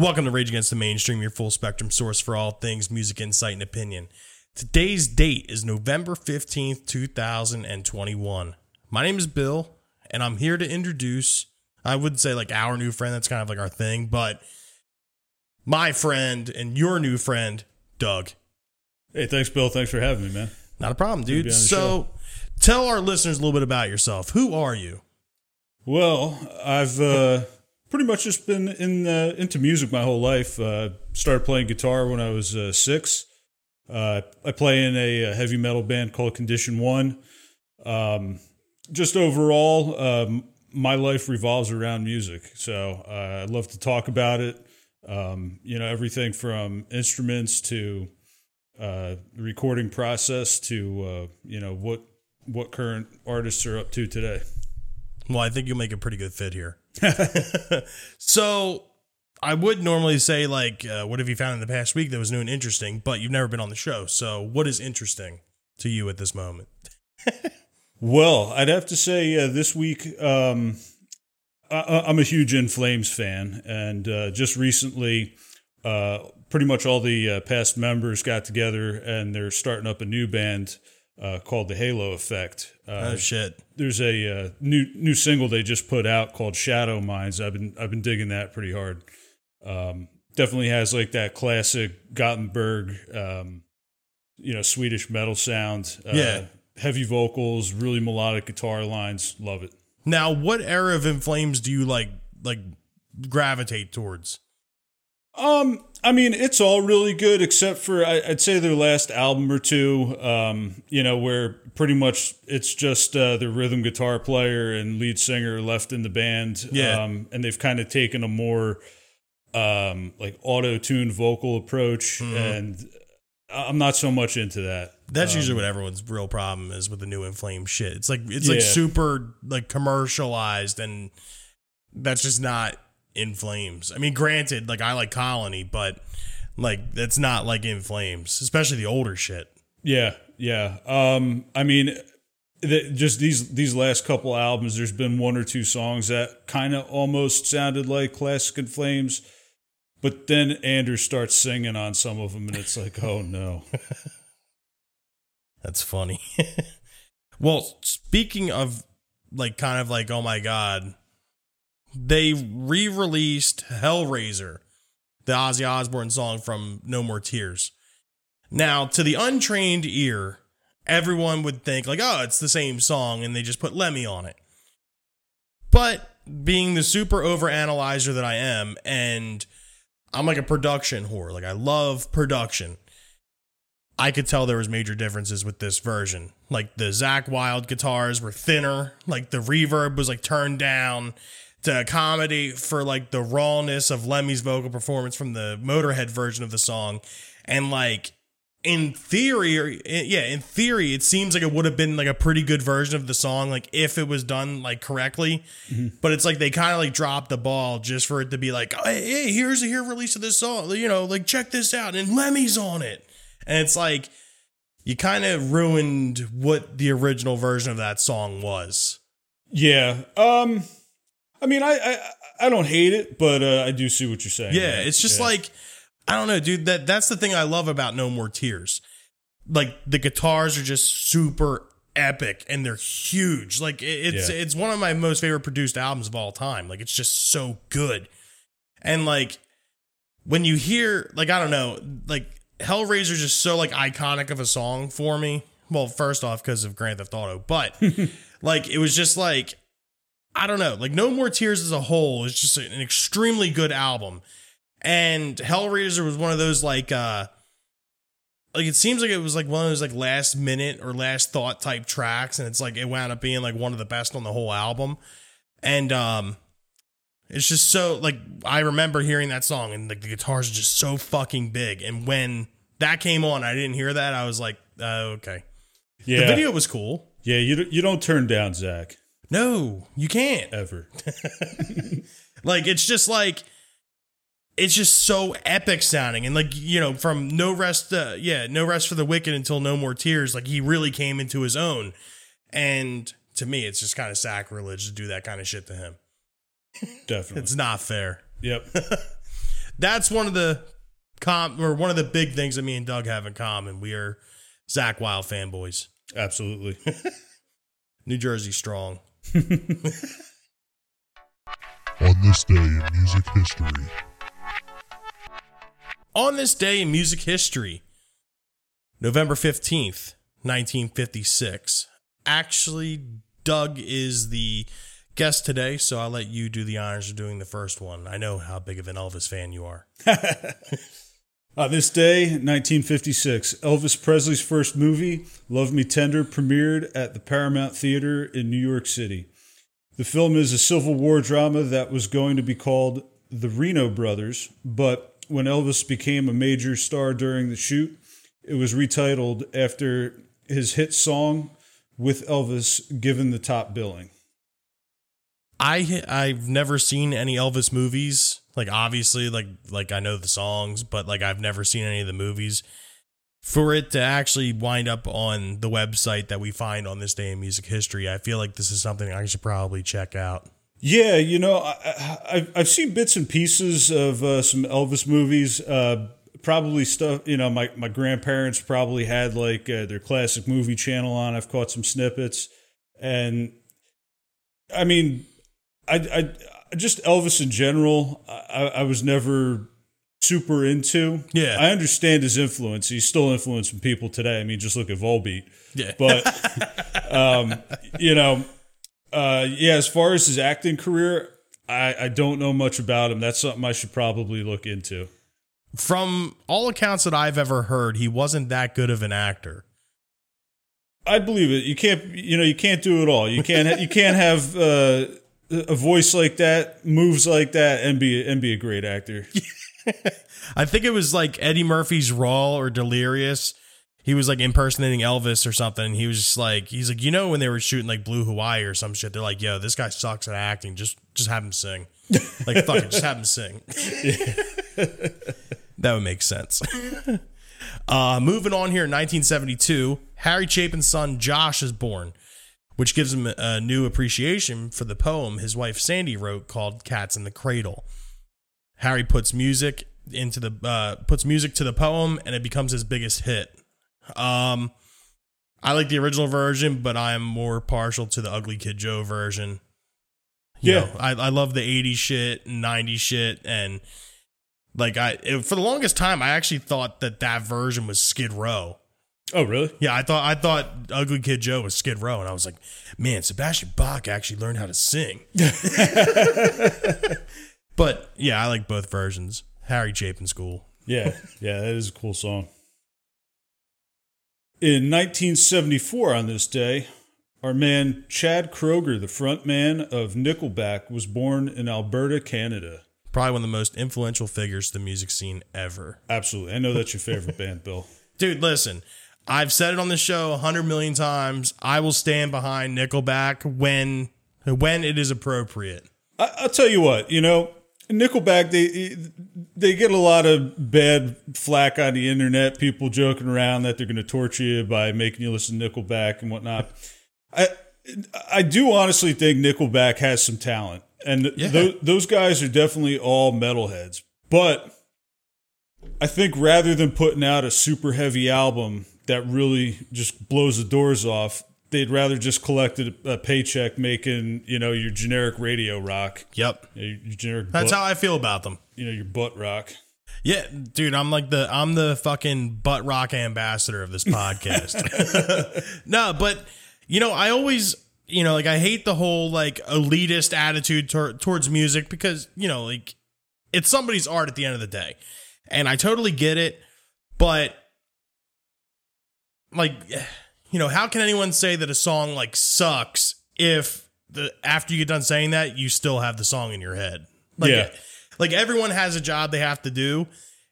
Welcome to Rage Against the Mainstream, your full spectrum source for all things music, insight, and opinion. Today's date is November 15th, 2021. My name is Bill, and I'm here to introduce, I would say like our new friend, that's kind of like our thing, but my friend and your new friend, Doug. Hey, thanks, Bill. Thanks for having me, man. Not a problem, Good to be dude. So tell our listeners a little bit about yourself. Who are you? Well, I've uh, pretty much just been in uh, into music my whole life. Uh, started playing guitar when I was uh, six. Uh, I play in a, uh heavy metal band called Condition One. Um, just overall, um, my life revolves around music. So uh, I love to talk about it. Um, you know, everything from instruments to the recording process to you know what what current artists are up to today. Well, I think you'll make a pretty good fit here. so, I would normally say, like, uh, what have you found in the past week that was new and interesting, but you've never been on the show. So, what is interesting to you at this moment? Well, I'd have to say uh, this week um, I, I'm a huge In Flames fan, and uh, just recently, uh, pretty much all the uh, past members got together, and they're starting up a new band uh, called the Halo Effect. Uh, Oh, shit. there's a uh, new new single they just put out called Shadow Minds. I've been I've been digging that pretty hard. Um, definitely has like that classic Gothenburg, um, you know, Swedish metal sound. Uh, Yeah. heavy vocals, really melodic guitar lines. Love it. Now, what era of In Flames do you like, like, gravitate towards? Um, I mean, it's all really good except for I, I'd say their last album or two. Um, you know, where pretty much it's just uh, the rhythm guitar player and lead singer left in the band. Yeah. Um, and they've kind of taken a more um like auto tuned vocal approach, and I'm not so much into that. That's Um, usually what everyone's real problem is with the new In Flames shit. It's like it's like super like commercialized, and that's just not In Flames. I mean, granted, like I like Colony, but like that's not like In Flames, especially the older shit. Yeah, yeah. Um, I mean, th- just these these last couple albums, there's been one or two songs that kind of almost sounded like Classic in Flames, but then Anders starts singing on some of them, and it's like, oh no. That's funny. well, speaking of like kind of like oh my god, they re-released Hellraiser, the Ozzy Osbourne song from No More Tears. Now, to the untrained ear, everyone would think like, oh, it's the same song, and they just put Lemmy on it. But being the super over analyzer that I am, and I'm like a production whore, like I love production. I could tell there was major differences with this version. Like the Zakk Wylde guitars were thinner, like the reverb was like turned down to accommodate for like the rawness of Lemmy's vocal performance from the Motorhead version of the song. And like in theory, or yeah, in theory, it seems like it would have been like a pretty good version of the song, like if it was done like correctly. But it's like they kind of like dropped the ball just for it to be like, hey, hey, here's a here release of this song, you know, like check this out, and Lemmy's on it, and it's like you kind of ruined what the original version of that song was. Yeah. Um, I mean, I I, I don't hate it, but uh, I do see what you're saying. Yeah, it's just Yeah. like I don't know, dude. That that's the thing I love about No More Tears. Like the guitars are just super epic and they're huge. Like it's Yeah. it's one of my most favorite produced albums of all time. Like it's just so good. And like when you hear like I don't know, like Hellraiser's just so like iconic of a song for me. Well, first off because of Grand Theft Auto, but like it was just like I don't know, like No More Tears as a whole is just an extremely good album. And Hellraiser was one of those like uh like it seems like it was like one of those like last minute or last thought type tracks and it's like it wound up being like one of the best on the whole album. And um it's just so like I remember hearing that song and like the guitars are just so fucking big and when that came on I didn't hear that I was like uh, okay. yeah, The video was cool. yeah. You you don't turn down Zakk No, you can't. ever. Like it's just like it's just so epic sounding and like you know from no rest uh, yeah no rest for the wicked until no more tears like he really came into his own and to me it's just kind of sacrilege to do that kind of shit to him Definitely. it's not fair yep. that's one of the com or one of the big things that me and Doug have in common. We are Zakk Wylde fanboys. Absolutely. New Jersey strong. On this day in music history, On this day in music history, November 15th, 1956. Actually, Doug is the guest today, so I'll let you do the honors of doing the first one. I know how big of an Elvis fan you are. On this day, 1956, Elvis Presley's first movie, Love Me Tender, premiered at the Paramount Theater in New York City. The film is a Civil War drama that was going to be called The Reno Brothers, but when Elvis became a major star during the shoot, it was retitled after his hit song with Elvis given the top billing. I I've never seen any Elvis movies. Like obviously, like like I know the songs, but like I've never seen any of the movies. For it to actually wind up on the website that we find on this day in music history, I feel like this is something I should probably check out. Yeah, you know, I, I've seen bits and pieces of uh, some Elvis movies. Uh, probably stuff, you know, my, my grandparents probably had like uh, their classic movie channel on. I've caught some snippets. And I mean, I, I just Elvis in general, I, I was never super into. Yeah. I understand his influence. He's still influencing people today. I mean, just look at Volbeat. Yeah. But, um, you know, uh, yeah, as far as his acting career, I, I don't know much about him. That's something I should probably look into. From all accounts that I've ever heard, he wasn't that good of an actor. I believe it. You can't, you know, you can't do it all. You can't, you can't have uh, a voice like that, moves like that, and be and be a great actor. I think it was like Eddie Murphy's Raw or Delirious. He was like impersonating Elvis or something. And he was just like, he's like, you know, when they were shooting like Blue Hawaii or some shit, they're like, yo, this guy sucks at acting. Just, just have him sing. Like, fuck it, just have him sing. that would make sense. uh, moving on here in 1972, Harry Chapin's son Josh is born, which gives him a new appreciation for the poem his wife Sandy wrote called "Cats in the Cradle." Harry puts music into the uh, puts music to the poem, and it becomes his biggest hit. Um, I like the original version, but I am more partial to the Ugly Kid Joe version. You Yeah. know, I, I love the 80s shit and 90s shit, and like I it, for the longest time, I actually thought that that version was Skid Row. Oh, really? Yeah, I thought I thought Ugly Kid Joe was Skid Row, and I was like, man, Sebastian Bach actually learned how to sing. but yeah, I like both versions. Harry Chapin School. Yeah, yeah, that is a cool song. In 1974, on this day, our man Chad Kroeger, the front man of Nickelback, was born in Alberta, Canada. Probably one of the most influential figures to the music scene ever. Absolutely. I know that's your favorite band, Bill. Dude, listen, I've said it on the show a hundred million times. I will stand behind Nickelback when when it is appropriate. I, I'll tell you what, you know, Nickelback they they get a lot of bad flack on the internet. People joking around that they're going to torture you by making you listen to Nickelback and whatnot. I I do honestly think Nickelback has some talent, and Yeah. tho- those guys are definitely all metalheads. But I think rather than putting out a super heavy album that really just blows the doors off, they'd rather just collect a, a paycheck making you know your generic radio rock. Yep. Your your generic That's butt, how I feel about them. you know your butt rock. Yeah, dude, I'm like the I'm the fucking butt rock ambassador of this podcast. no, but you know, I always you know, like I hate the whole like elitist attitude tor- towards music because, you know, like it's somebody's art at the end of the day. And I totally get it, but like you know, how can anyone say that a song like sucks if the after you get done saying that, you still have the song in your head? Like Yeah. like everyone has a job they have to do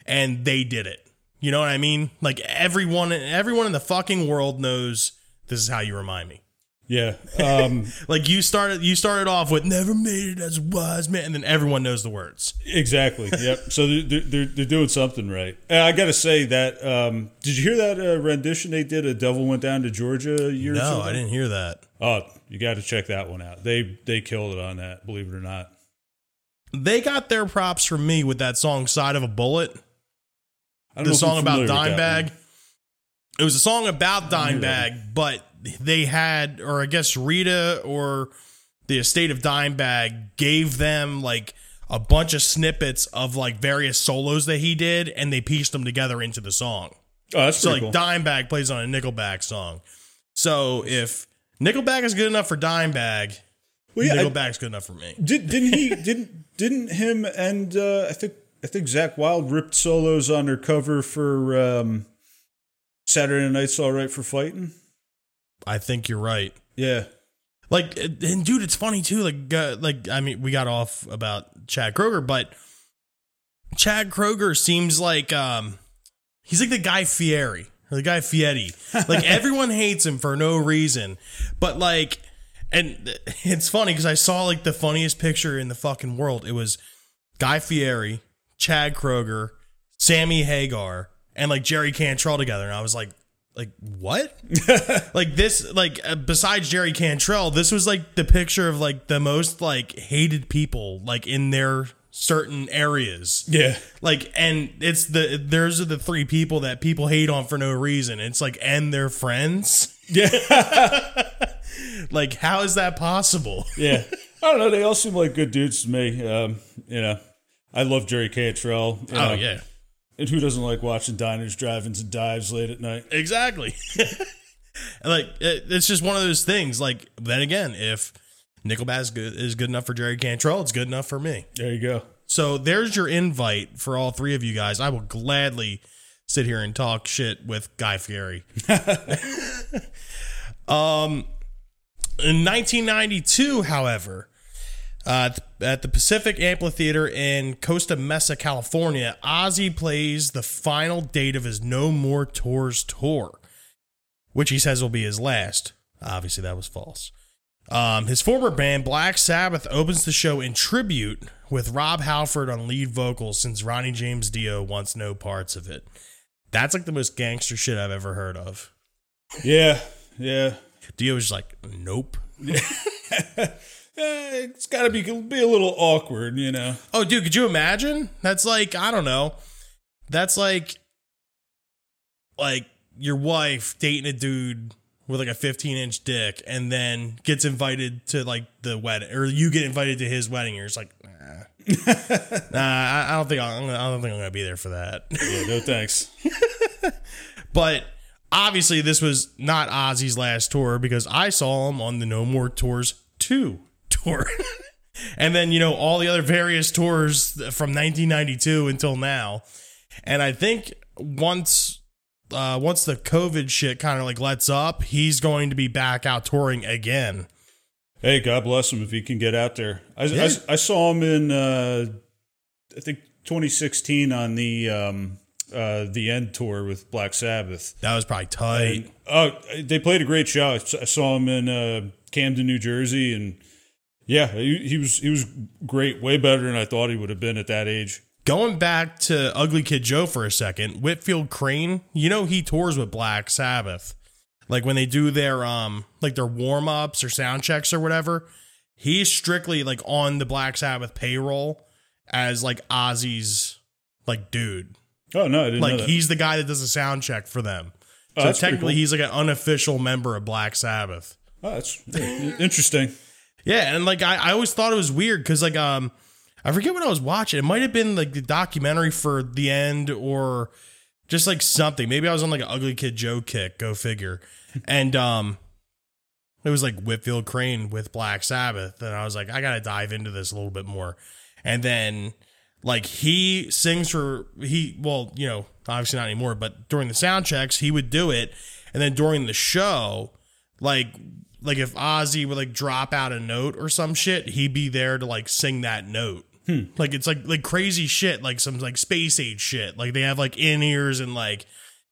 and they did it. You know what I mean? Like everyone everyone in the fucking world knows this is how you remind me. Yeah, um, Like you started you started off with never made it as a wise man and then everyone knows the words. exactly. Yep. So they're, they're they're doing something right. And I got to say that. Um, did you hear that uh, rendition they did? A devil went down to Georgia year. No, I didn't hear that. Oh, you got to check that one out. They they killed it on that. Believe it or not. they got their props from me with that song "Side of a Bullet." I don't the song about Dimebag. It was a song about Dimebag, but they had, or I guess Rita or the estate of Dimebag gave them like a bunch of snippets of like various solos that he did, and they pieced them together into the song. Oh, that's So like cool. Dimebag plays on a Nickelback song. So if Nickelback is good enough for Dimebag, Well, yeah, I- Nickelback's good enough for me. Did, didn't he? didn't didn't him and uh, I think I think Zakk Wylde ripped solos on their cover for um, Saturday Night's All Right for Fighting. I think you're right. Yeah, Like, and dude, it's funny too. Like, uh, like I mean, we got off about Chad Kroeger, but Chad Kroeger seems like um, he's like the guy Fieri the guy Fieri. Like everyone hates him for no reason, but like, and it's funny because I saw like the funniest picture in the fucking world. It was Guy Fieri, Chad Kroeger, Sammy Hagar, and like Jerry Cantrell together, and I was like. Like what? like this like uh, besides Jerry Cantrell, this was like the picture of like the most like hated people like in their certain areas. yeah. Like and it's the those are the three people that people hate on for no reason. It's like and their friends. Yeah, Like how is that possible? yeah. I don't know. They all seem like good dudes to me. Um, you know, I love Jerry Cantrell. you know, Oh yeah. And who doesn't like watching diners, drive-ins, and dives late at night? Exactly. like it, it's just one of those things. Like then again, if Nickelback is good, is good enough for Jerry Cantrell, it's good enough for me. There you go. So there's your invite for all three of you guys. I will gladly sit here and talk shit with Guy Fieri. um, in 1992, however, uh, at the Pacific Amphitheater in Costa Mesa, California, Ozzy plays the final date of his No More Tours tour, which he says will be his last. Obviously, that was false. Um, his former band Black Sabbath opens the show in tribute with Rob Halford on lead vocals since Ronnie James Dio wants no parts of it. That's like the most gangster shit I've ever heard of. Yeah, yeah. Dio was just like, nope. Eh, it's got to be be a little awkward, you know. Oh, dude, could you imagine? That's like, I don't know. That's like, like your wife dating a dude with like a 15 inch dick and then gets invited to like the wedding or you get invited to his wedding. You're just like, nah, nah I, I don't think I'm, gonna- I don't think I'm going to be there for that. Yeah, no thanks. But obviously, this was not Ozzy's last tour because I saw him on the No More Tours 2 tour. and then, you know, all the other various tours from 1992 until now. And I think once. Uh, once the COVID shit kind of like lets up, he's going to be back out touring again. Hey, God bless him if he can get out there. I, Yeah. I, I saw him in, uh, I think 2016 on the um, uh, the End tour with Black Sabbath. That was probably tight. Oh, they played a great show. I saw him in uh, Camden, New Jersey, and yeah, he, he was he was great. Way better than I thought he would have been at that age. Going back to Ugly Kid Joe for a second, Whitfield Crane, you know he tours with Black Sabbath. Like when they do their um like their warm ups or sound checks or whatever, he's strictly like on the Black Sabbath payroll as like Ozzy's like dude. Oh no, I didn't know Like he's the guy that does the sound check for them. Oh, so technically cool. he's like an unofficial member of Black Sabbath. oh, that's interesting. Yeah, and like I, I always thought it was weird because like um I forget what I was watching. It might have been like the documentary for the end or just like something. Maybe I was on like an ugly kid Joe kick, go figure. And um it was like Whitfield Crane with Black Sabbath. And I was like, I gotta dive into this a little bit more. And then like he sings for he well, you know, obviously not anymore, but during the sound checks, he would do it. And then during the show, like like if Ozzy would like drop out a note or some shit, he'd be there to like sing that note. Hmm. Like it's like like crazy shit, like some like space age shit. Like they have like in ears and like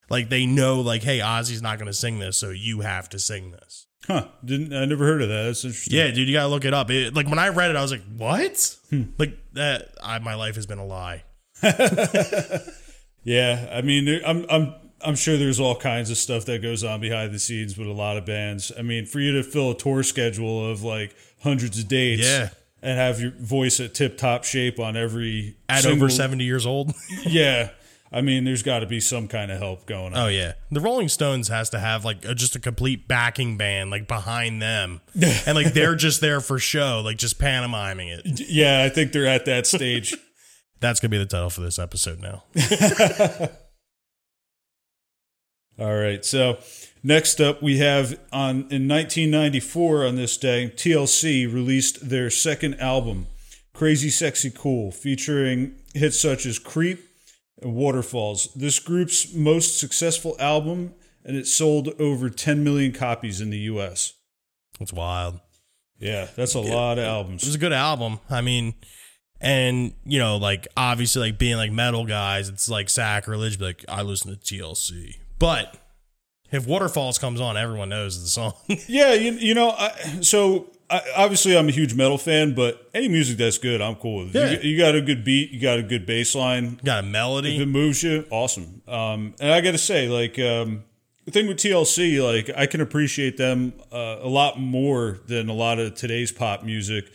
like they know like hey Ozzy's not gonna sing this, so you have to sing this. Huh? Didn't I never heard of that? That's interesting. Yeah, dude, you gotta look it up. It, like when I read it, I was like, what? Hmm. Like that? I, my life has been a lie. Yeah, I mean, I'm I'm I'm sure there's all kinds of stuff that goes on behind the scenes with a lot of bands. I mean, for you to fill a tour schedule of like hundreds of dates, Yeah. and have your voice at tip top shape on every At single- over 70 years old. Yeah, I mean, there's got to be some kind of help going on. Oh yeah, the Rolling Stones has to have like a, just a complete backing band like behind them, and like they're just there for show, like just pantomiming it. Yeah, I think they're at that stage. That's gonna be the title for this episode now. All right. So next up, we have on in 1994 on this day, TLC released their second album, Crazy Sexy Cool, featuring hits such as "Creep" and "Waterfalls." This group's most successful album, and it sold over 10 million copies in the U.S. That's wild. Yeah, that's a lot of albums. It was a good album. I mean, and you know, like obviously, like being like metal guys, it's like sacrilege. But like I listen to TLC, but if Waterfalls comes on, everyone knows the song. Yeah, you, you know, I, so I, obviously I'm a huge metal fan, but any music that's good, I'm cool with. Yeah. You, you got a good beat, you got a good bass line. Got a melody. If it moves you, awesome. Um, and I got to say, like, um, the thing with TLC, like, I can appreciate them uh, a lot more than a lot of today's pop music.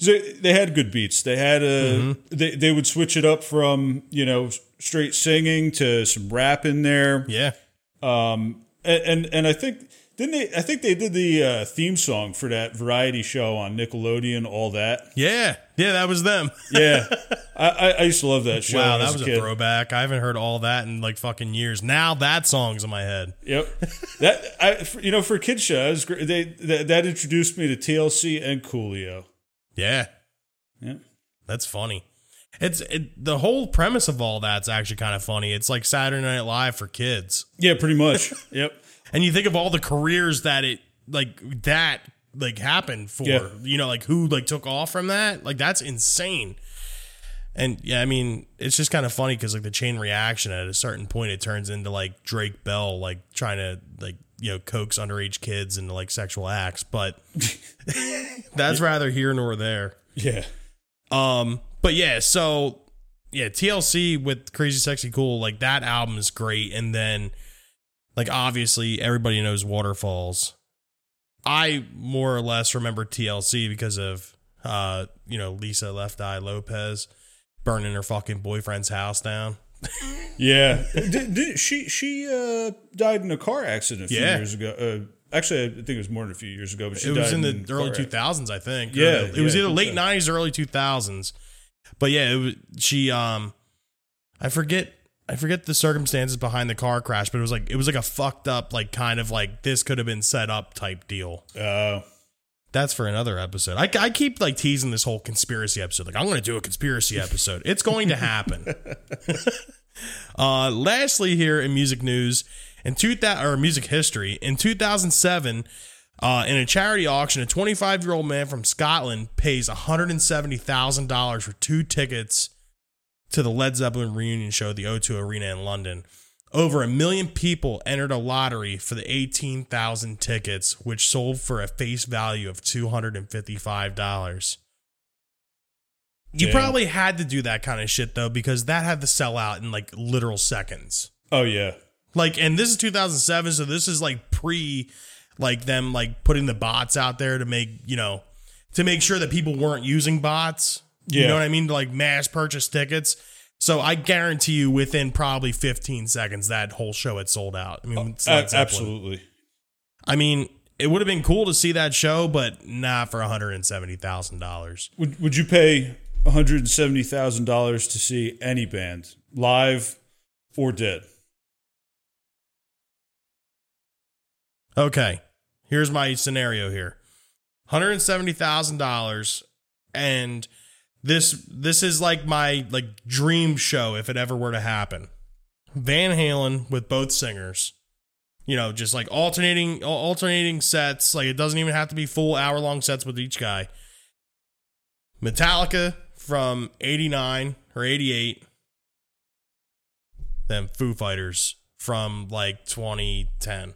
They, they had good beats. They had a. They, they would switch it up from you know straight singing to some rap in there. Yeah, Um, and, and and I think didn't they? I think they did the uh, theme song for that variety show on Nickelodeon. All that. yeah, yeah. That was them. Yeah, I, I, I used to love that show. Wow, that was a a throwback. I haven't heard all that in like fucking years. Now that song's in my head. Yep. that I you know for a kid show great. They that, that introduced me to TLC and Coolio. Yeah, Yeah. that's funny. It's it, the whole premise of all that's actually kind of funny. It's like Saturday Night Live for kids, Yeah, pretty much. yep. and you think of all the careers that it like that like happened for. Yeah. You know, like who like took off from that. Like that's insane. And yeah, I mean, it's just kind of funny because like the chain reaction at a certain point, it turns into like Drake Bell like trying to like you know coax underage kids into like sexual acts, but that's rather here nor there. Yeah. Um, but yeah, so yeah, TLC with Crazy Sexy Cool, like that album is great, and then like obviously everybody knows Waterfalls. I more or less remember TLC because of uh, you know, Lisa Left Eye Lopez burning her fucking boyfriend's house down. Yeah. did, did, she she uh, died in a car accident a few Yeah. years ago. Uh, actually, I think it was more than a few years ago. But she it was died in the a early two thousands, two I think. Yeah, the- it was yeah, I either think late so. nineties, early two thousands. But yeah, it was, she. Um, I forget. I forget the circumstances behind the car crash, but it was like it was like a fucked up, like kind of like this could have been set up type deal. Oh. That's for another episode. I, I keep like teasing this whole conspiracy episode. Like I'm going to do a conspiracy episode. It's going to happen. uh, lastly, here in music news, in two thousand or music history, in 2007, uh, in a charity auction, a 25 year old man from Scotland pays 170 thousand dollars for two tickets to the Led Zeppelin reunion show at the O2 Arena in London. Over a million people entered a lottery for the 18,000 tickets, which sold for a face value of $255. You probably had to do that kind of shit though, because that had to sell out in like literal seconds. Oh yeah. Like, and this is 2007, so this is like pre, like them like putting the bots out there to make you know, to make sure that people weren't using bots. You Yeah. know what I mean? To like mass purchase tickets. So I guarantee you, within probably 15 seconds, that whole show had sold out. I mean, uh, Led absolutely. I mean, it would have been cool to see that show, but not for 170 thousand dollars. Would Would you pay one hundred seventy thousand dollars to see any band live or dead? Okay, here's my scenario here: one hundred seventy thousand dollars, and this this is like my like dream show if it ever were to happen. Van Halen with both singers, you know, just like alternating alternating sets. Like it doesn't even have to be full hour long sets with each guy. Metallica from '89 or '88, then Foo Fighters from like 2010.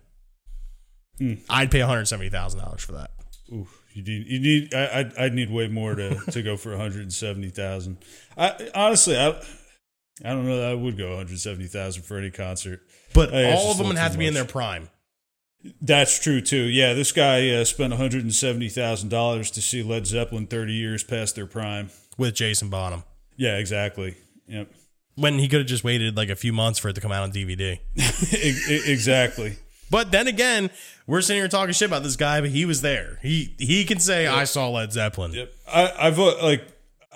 Hmm. I'd pay one hundred seventy thousand dollars for that. Ooh, you need you need I I'd, I'd need way more to to go for one hundred seventy thousand. I honestly I I don't know that I would go one hundred seventy thousand for any concert. But all of them would have to be in their prime. That's true too. Yeah, this guy uh, spent one hundred and seventy thousand dollars to see Led Zeppelin thirty years past their prime. with Jason Bonham Yeah, exactly. Yep, when he could have just waited like a few months for it to come out on DVD. Exactly. But then again, we're sitting here talking shit about this guy, but he was there. He he can say I saw Led Zeppelin. Yep. I, I've uh, like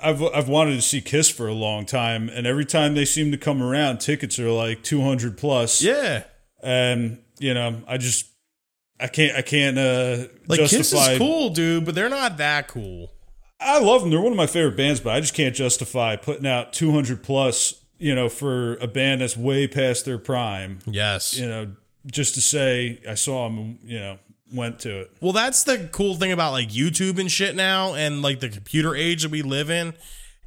I've I've wanted to see Kiss for a long time, and every time they seem to come around, tickets are like two hundred plus. Yeah. and you know, I just I can't I can't uh, Like Kiss is cool, dude, but they're not that cool. I love them. They're one of my favorite bands, but I just can't justify putting out two hundred plus. You know, for a band that's way past their prime. Yes. You know, just to say I saw them. You know, went to it. Well, that's the cool thing about like YouTube and shit now and like the computer age that we live in.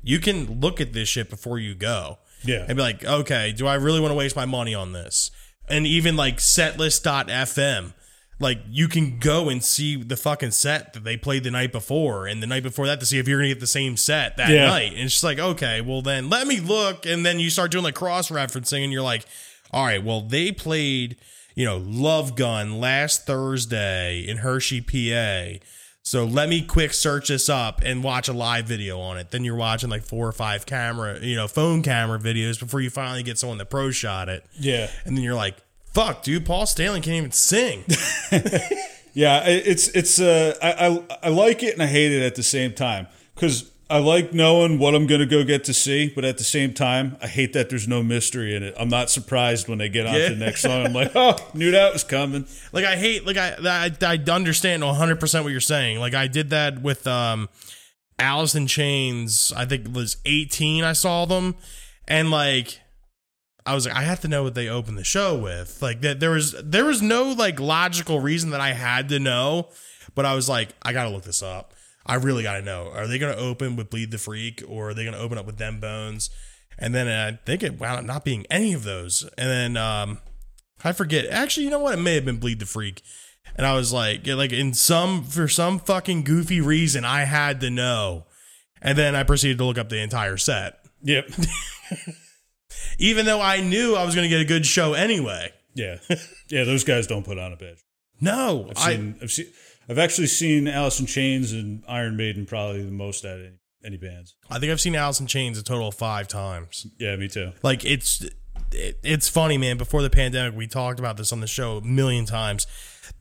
You can look at this shit before you go. Yeah. And be like, okay, do I really want to waste my money on this? And even like setlist.fm, like you can go and see the fucking set that they played the night before and the night before that to see if you're gonna get the same set that Yeah. night. And it's just like, okay, well then let me look. And then you start doing like cross referencing and you're like, all right, well, they played, you know, Love Gun last Thursday in Hershey, PA. So let me quick search this up and watch a live video on it. Then you're watching like four or five camera, you know, phone camera videos before you finally get someone that pro shot it. Yeah. And then you're like, fuck, dude, Paul Stanley can't even sing. Yeah, it's it's uh I, I I like it and I hate it at the same time because I like knowing what I'm gonna go get to see, but at the same time, I hate that there's no mystery in it. I'm not surprised when they get on Yeah. to the next song. I'm like, oh, knew that was coming. like I hate, like I, I, I understand 100 percent what you're saying. Like I did that with um, Alice in Chains. I think it was 18. I saw them, and like I was like, I have to know what they opened the show with. Like that, there was there was no like logical reason that I had to know, but I was like, I gotta look this up. I really gotta know. Are they gonna open with Bleed the Freak, or are they gonna open up with Them Bones? And then I think it wound up not being any of those. And then um, I forget. Actually, you know what? It may have been Bleed the Freak. And I was like, like in some for some fucking goofy reason, I had to know. And then I proceeded to look up the entire set, Yep. even though I knew I was going to get a good show anyway. yeah. Yeah. Those guys don't put on a bad. No, I've I seen. I've seen. I've actually seen Alice in Chains and Iron Maiden probably the most out of any, any bands. I think I've seen Alice in Chains a total of five times. Yeah, me too. Like it's it, it's funny, man. Before the pandemic, we talked about this on the show a million times.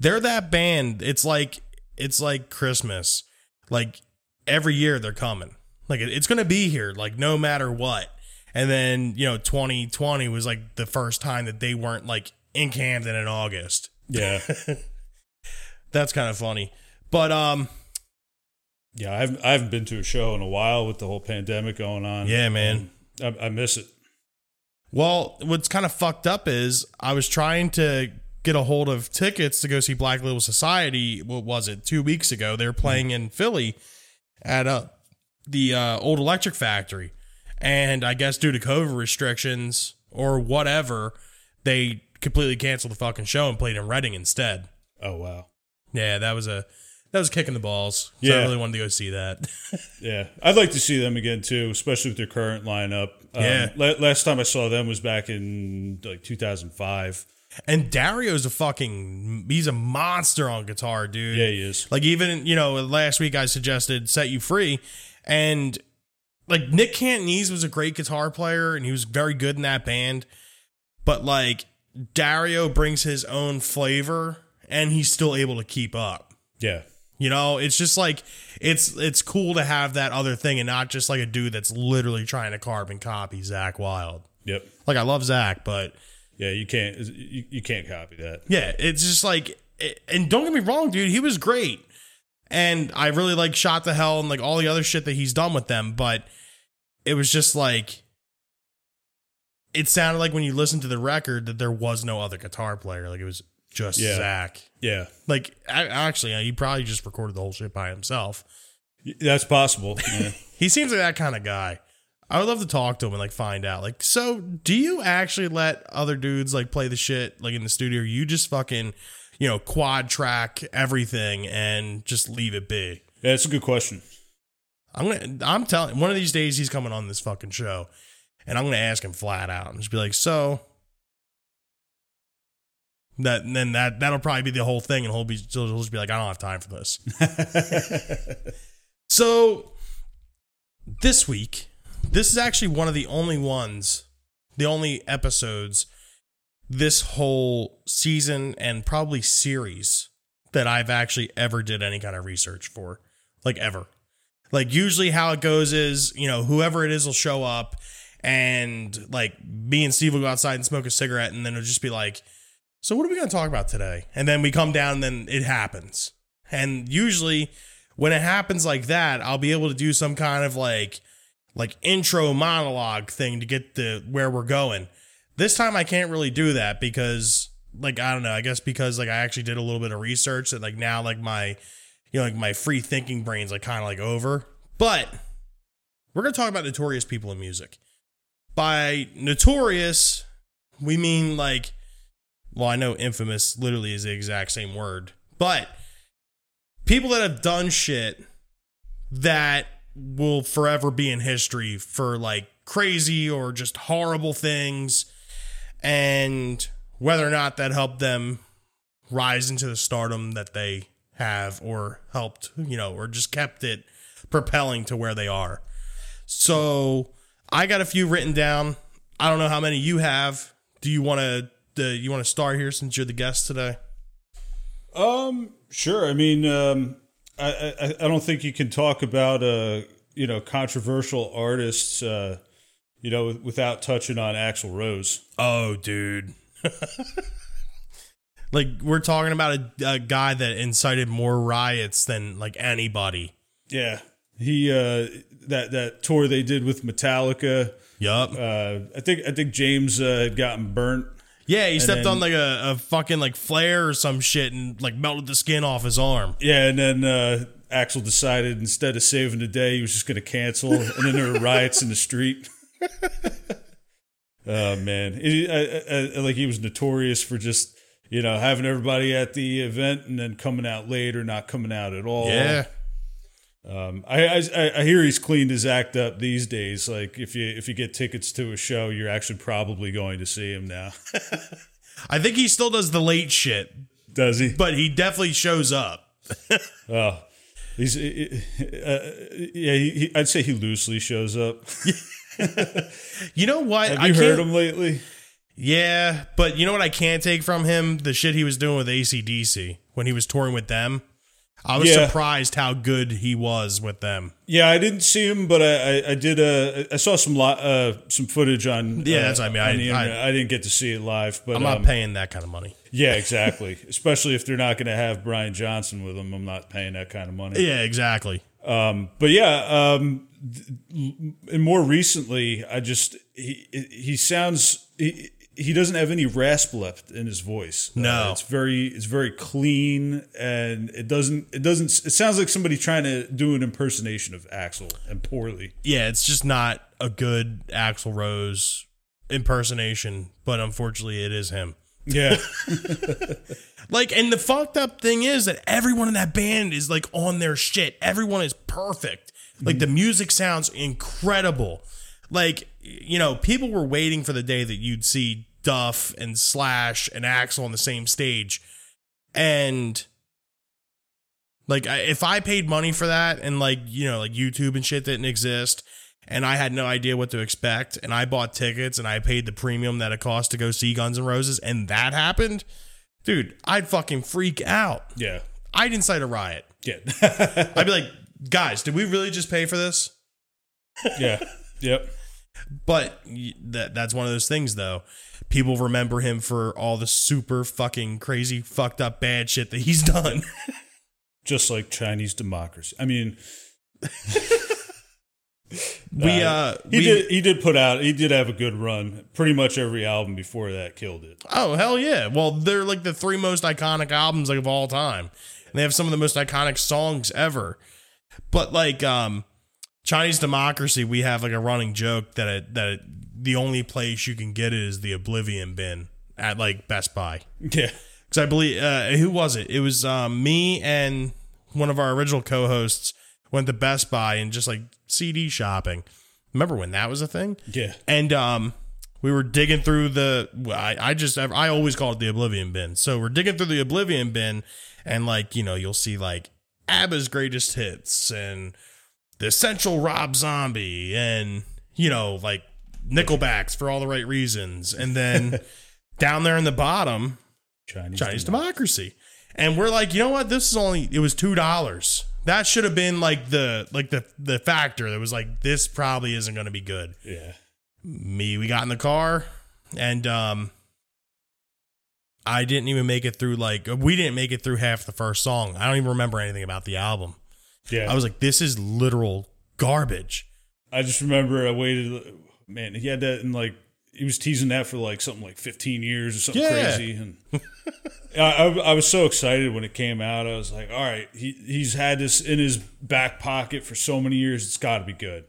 They're that band. It's like it's like Christmas. Like every year they're coming. Like it, it's gonna be here. Like no matter what. And then you know, 2020 was like the first time that they weren't like in Camden in August. Yeah. That's kind of funny. But um, yeah. I haven't. I haven't been to a show in a while with the whole pandemic going on. Yeah, man. I, I miss it. Well, what's kind of fucked up is I was trying to get a hold of tickets to go see Black Label Society. What was it? Two weeks ago, they were playing in Philly at uh, the uh, old Electric Factory, and I guess due to COVID restrictions or whatever, they completely canceled the fucking show and played in Reading instead. Oh wow. Yeah, that was a that was kicking the balls. So I Yeah. really wanted to go see that. Yeah, I'd like to see them again too, especially with their current lineup. Um, Yeah. la- last time I saw them was back in like 2005. and Dario's a fucking he's a monster on guitar, dude. Yeah, he is. Like even you know last week I suggested "Set You Free," and like Nick Catanese was a great guitar player and he was very good in that band, but like Dario brings his own flavor and he's still able to keep up. Yeah, You know, it's just like it's it's cool to have that other thing and not just like a dude that's literally trying to carbon copy Zakk Wylde. yep. Like I love Zakk, but Yeah, you can't you, you can't copy that. Yeah, it's just like, and don't get me wrong, dude, he was great, and I really like Shot to Hell and like all the other shit that he's done with them, but it was just like, it sounded like when you listen to the record that there was no other guitar player, like it was just Yeah. Zakk. Yeah, Like a- actually, he probably just recorded the whole shit by himself. that's possible. Yeah. He seems like that kind of guy. I would love to talk to him and like find out. Like, so do you actually let other dudes like play the shit like in the studio? Or you just fucking, you know, quad track everything and just leave it be. yeah, that's a good question. I'm gonna. I'm telling. One of these days he's coming on this fucking show, and I'm gonna ask him flat out and just be like, so. That and then that that'll probably be the whole thing, and he'll be he'll just be like, I don't have time for this. so this week, this is actually one of the only ones, the only episodes this whole season and probably series that I've actually ever did any kind of research for, like ever. Like usually how it goes is, you know, whoever it is will show up and like me and Steve will go outside and smoke a cigarette and then it'll just be like, so what are we going to talk about today? And then we come down and then it happens. And usually when it happens like that, I'll be able to do some kind of like like intro monologue thing to get to where we're going. This time I can't really do that because like I don't know, I guess because like I actually did a little bit of research that like now like my you know like my free thinking brain's like kind of like over. But we're going to talk about notorious people in music. By notorious, we mean like well, I know infamous literally is the exact same word, but people that have done shit that will forever be in history for like crazy or just horrible things and whether or not that helped them rise into the stardom that they have or helped, you know, or just kept it propelling to where they are. So I got a few written down. I don't know how many you have. Do you want to do you want to start here since you're the guest today? Um, sure. I mean, um, I, I I don't think you can talk about uh you know controversial artists uh you know without touching on Axl Rose. Oh, dude. like we're talking about a, a guy that incited more riots than like anybody. Yeah, he uh that that tour they did with Metallica. Yup. Uh, I think I think James uh, had gotten burnt. Yeah, he stepped then- on like a, a fucking like flare or some shit and like melted the skin off his arm. Yeah, and then uh, Axl decided instead of saving the day, he was just going to cancel, and then there were riots in the street. oh man, He- I- I- I- like he was notorious for just you know having everybody at the event and then coming out late or not coming out at all. Yeah. Um, I, I I hear he's cleaned his act up these days. Like if you if you get tickets to a show, you're actually probably going to see him now. I think he still does the late shit, Does he? but he definitely shows up. Oh, he's uh, yeah. He, he, I'd say he loosely shows up. You know what? Have I heard him lately? Yeah, but you know what I can't take from him? The shit he was doing with ACDC when he was touring with them. I was Yeah. surprised how good he was with them. Yeah, I didn't see him, but I I, I did. Uh, I saw some li- uh, some footage on. Yeah, uh, that's what I mean. I- I, didn't get to see it live, but I'm not um, paying that kind of money. yeah, exactly. Especially if they're not going to have Brian Johnson with them, I'm not paying that kind of money. Yeah, exactly. Um, but yeah, um, and more recently, I just he he sounds he, he doesn't have any rasp left in his voice. Uh, No. it's very it's very clean, and it doesn't it doesn't it sounds like somebody trying to do an impersonation of Axl and poorly. Yeah, it's just not a good Axl Rose impersonation, but unfortunately it is him. Yeah, Like, and the fucked up thing is that everyone in that band is like on their shit. Everyone is perfect. Like the music sounds incredible. Like, you know, people were waiting for the day that you'd see Duff and Slash and Axl on the same stage. And like if I paid money for that and like, you know, like YouTube and shit didn't exist and I had no idea what to expect and I bought tickets and I paid the premium that it cost to go see Guns N' Roses and that happened, dude, I'd fucking freak out. yeah, I'd incite a riot. yeah, I'd be like, guys, did we really just pay for this? yeah, yep. But that that's one of those things though. People remember him for all the super fucking crazy fucked up bad shit that he's done. Just like Chinese democracy. I mean, we uh, uh he we, did he did put out he did have a good run. Pretty much every album before that killed it. Oh hell yeah! Well, they're like the three most iconic albums like of all time. And they have some of the most iconic songs ever. But like um Chinese Democracy, we have like a running joke that it, that it, the only place you can get it is the Oblivion bin at like Best Buy. Yeah, Because I believe uh, who was it? It was um, me and one of our original co-hosts went to Best Buy and just like CD shopping. Remember when that was a thing? yeah. And um, we were digging through the I, I just I always call it the oblivion bin. So we're digging through the oblivion bin and like, you know, you'll see like ABBA's greatest hits and the essential Rob Zombie and you know, like Nickelbacks for all the right reasons. And then down there in the bottom, Chinese, Chinese democracy. And we're like, you know what? This is only it was two dollars. That should have been like the like the the factor that was like this probably isn't going to be good. Yeah. Me, we got in the car, and um, I didn't even make it through like we didn't make it through half the first song. I don't even remember anything about the album. Yeah. I was like, this is literal garbage. I just remember I waited. Man, he had that in like he was teasing that for like something like 15 years or something Yeah. crazy, and I, I, I was so excited when it came out. I was like, all right, he he's had this in his back pocket for so many years. It's got to be good.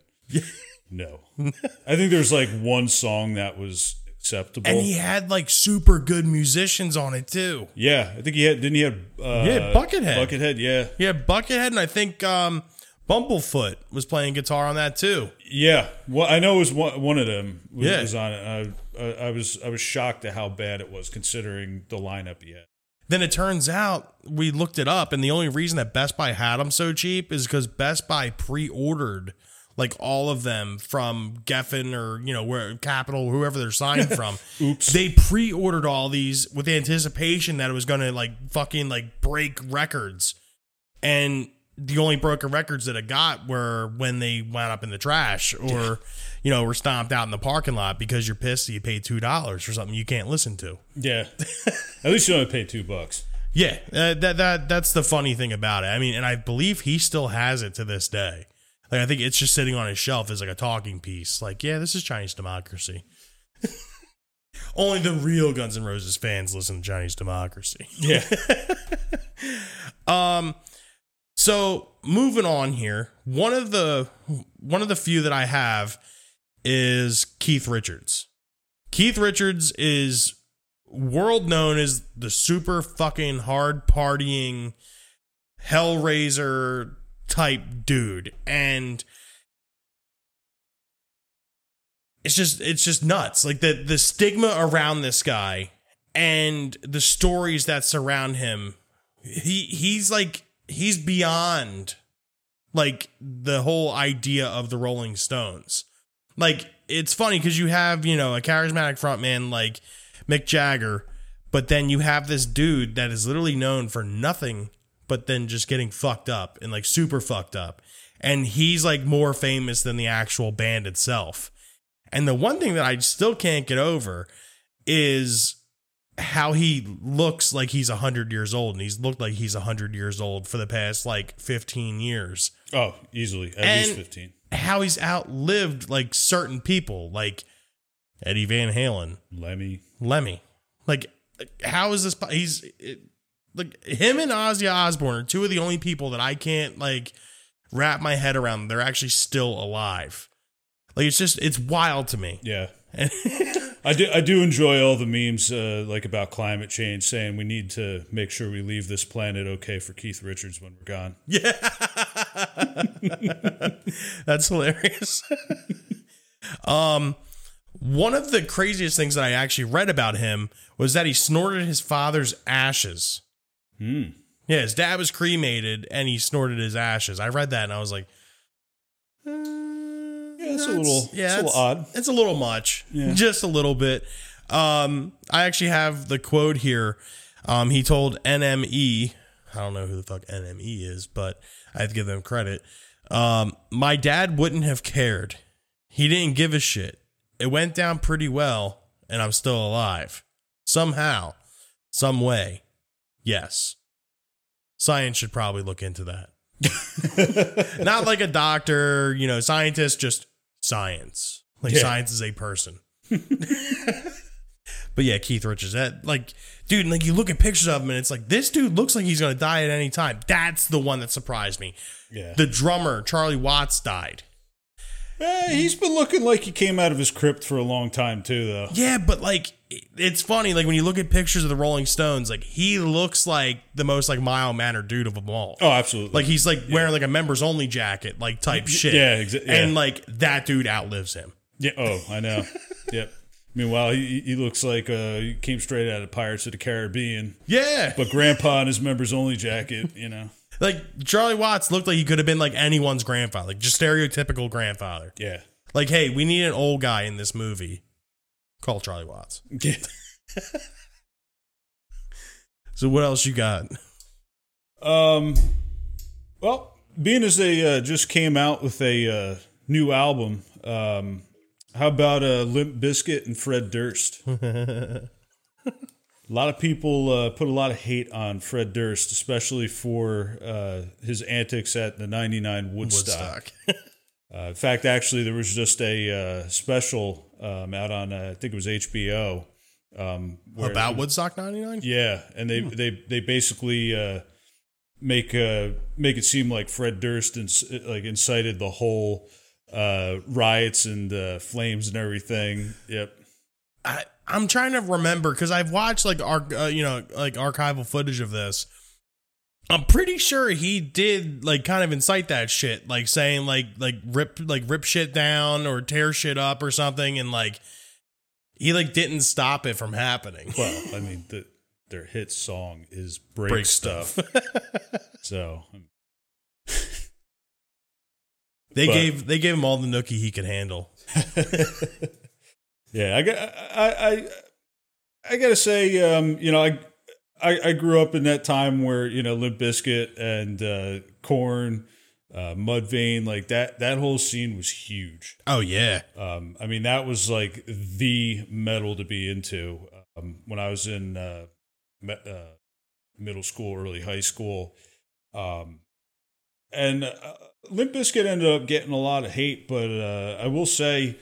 no, I think there's like one song that was acceptable. And he had like super good musicians on it too. yeah, I think he had. Didn't he have? Uh, Yeah, Buckethead. Buckethead, yeah, Yeah, Buckethead, and I think um, Bumblefoot was playing guitar on that too. yeah. Well, I know it was one, one of them was, Yeah. was on it. I, I, I was I was shocked at how bad it was considering the lineup he had. Then it turns out we looked it up, and the only reason that Best Buy had them so cheap is because Best Buy pre-ordered like all of them from Geffen or you know where Capitol, whoever they're signed from. Oops. They pre-ordered all these with anticipation that it was going to like fucking like break records, and the only broken records that it got were when they wound up in the trash or you know were stomped out in the parking lot because you're pissed that you paid two dollars for something you can't listen to. Yeah, at least you only paid two bucks. Yeah, uh, that that that's the funny thing about it. I mean, and I believe he still has it to this day. Like I think it's just sitting on his shelf as like a talking piece. Like, yeah, this is Chinese democracy. Only the real Guns N' Roses fans listen to Chinese democracy. Yeah, Um, so moving on here, one of the one of the few that I have is Keith Richards. Keith Richards is world known as the super fucking hard partying Hellraiser type dude, and it's just it's just nuts. Like the the stigma around this guy and the stories that surround him he he's like he's beyond like the whole idea of the Rolling Stones. Like it's funny because you have you know a charismatic frontman like Mick Jagger, but then you have this dude that is literally known for nothing but then just getting fucked up and like super fucked up, and he's like more famous than the actual band itself. And the one thing that I still can't get over is how he looks like he's 100 years old and he's looked like he's 100 years old for the past like 15 years oh, easily at And- least fifteen. how he's outlived like certain people like eddie van halen Lemmy. lemmy like how is this he's it, like him and ozzy osbourne are two of the only people that i can't like wrap my head around they're actually still alive like it's just it's wild to me Yeah. I do I do enjoy all the memes uh, like about climate change saying we need to make sure we leave this planet okay for Keith Richards when we're gone. Yeah. That's hilarious. um one of the craziest things that I actually read about him was that he snorted his father's ashes. Hmm. Yeah, his dad was cremated and he snorted his ashes. I read that and I was like, uh, Yeah, it's a little- yeah, it's a little odd. It's a little much, Yeah. just a little bit. Um, I actually have the quote here. Um, he told NME, I don't know who the fuck NME is, but I have to give them credit. Um, my dad wouldn't have cared. He didn't give a shit. It went down pretty well, and I'm still alive. Somehow, some way. Yes. Science should probably look into that. Not like a doctor, you know, scientist, just science. Like Yeah. science is a person. but yeah, Keith Richards, that like, dude, like you look at pictures of him and it's like this dude looks like he's gonna die at any time. That's the one that surprised me. Yeah. The drummer, Charlie Watts, died. Eh, he's been looking like he came out of his crypt for a long time too, though. Yeah, but like it's funny, like when you look at pictures of the Rolling Stones, like he looks like the most like mild mannered dude of them all. Oh, absolutely. Like he's like wearing like a members only jacket, like type shit. Yeah, exactly. yeah. And like that dude outlives him. yeah. Oh, I know. yep. Meanwhile, he, he looks like uh, he came straight out of Pirates of the Caribbean, Yeah. but Grandpa in his members only jacket. You know, like Charlie Watts looked like he could have been like anyone's grandfather, like just stereotypical grandfather. yeah. Like, hey, we need an old guy in this movie. Call Charlie Watts. Yeah. So what else you got? Um, well, being as they uh, just came out with a uh, new album, um, how about uh, Limp Bizkit and Fred Durst? a lot of people uh, put a lot of hate on Fred Durst, especially for uh, his antics at the '99 Woodstock. Woodstock. Uh, in fact, actually, there was just a uh, special um, out on uh, I think it was HBO um, About Woodstock 99? yeah, and they they they basically uh, make uh, make it seem like Fred Durst inc- like incited the whole uh, riots and uh, flames and everything. Yep. I, I'm trying to remember because I've watched like arc, uh, you know, like archival footage of this. I'm pretty sure he did like kind of incite that shit, like saying like like rip like rip shit down or tear shit up or something, and like he like didn't stop it from happening. Well, I mean, the, their hit song is "Break, Break Stuff," so They But- gave they gave him all the nookie he could handle. yeah, I got I I I gotta say, um, you know, I. I, I grew up in that time where you know Limp Bizkit and uh, Korn, uh, Mudvayne, like that. That whole scene was huge. Oh yeah, Um, I mean, that was like the metal to be into um, when I was in uh, me- uh, middle school, early high school. Um, and uh, Limp Bizkit ended up getting a lot of hate, but uh, I will say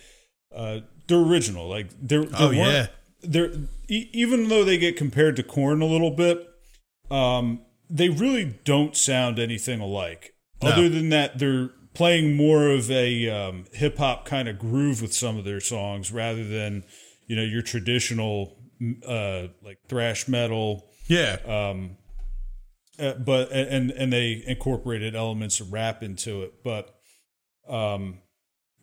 uh, they're original. Like they're, they Oh, yeah. They're e- even though they get compared to Korn a little bit, um, they really don't sound anything alike. No. Other than that, they're playing more of a um, hip hop kind of groove with some of their songs rather than you know your traditional uh, like thrash metal. yeah. Um, uh, but and and they incorporated elements of rap into it. But um,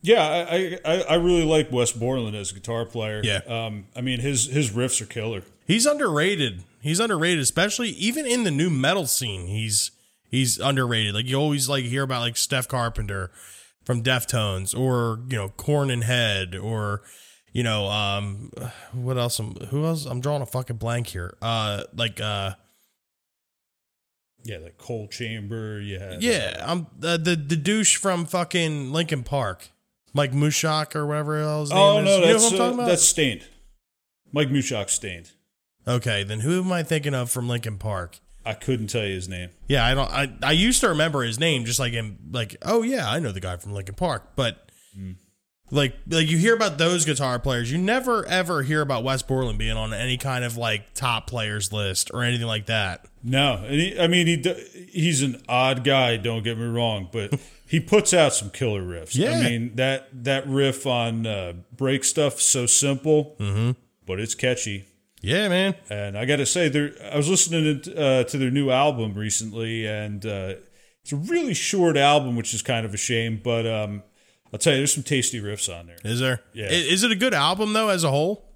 yeah, I, I I really like Wes Borland as a guitar player. Yeah. um, I mean his his riffs are killer. He's underrated. He's underrated, especially even in the nu metal scene. He's he's underrated. Like you always like hear about like Steph Carpenter from Deftones, or you know Korn and Head, or you know um what else? I'm, who else? I'm drawing a fucking blank here. Uh, like uh Yeah, like Coal Chamber. Yeah, yeah, I'm uh, the the douche from fucking Linkin Park, Mike Mushok or whatever else. Oh name no, is. You know that's I'm uh, about? that's Staind. Mike Mushok Staind. okay, then who am I thinking of from Linkin Park? I couldn't tell you his name. Yeah, I don't. I, I used to remember his name, just like him. Like, oh yeah, I know the guy from Linkin Park. But like, like you hear about those guitar players, you never ever hear about Wes Borland being on any kind of like top players list or anything like that. No, and he, I mean he he's an odd guy. Don't get me wrong, but he puts out some killer riffs. Yeah. I mean that that riff on uh, break stuff so simple, but it's catchy. Yeah, man. And I got to say, there I was listening to, uh, to their new album recently, and uh, it's a really short album, which is kind of a shame. But um, I'll tell you, there's some tasty riffs on there. Is there? Yeah. Is it a good album though, as a whole?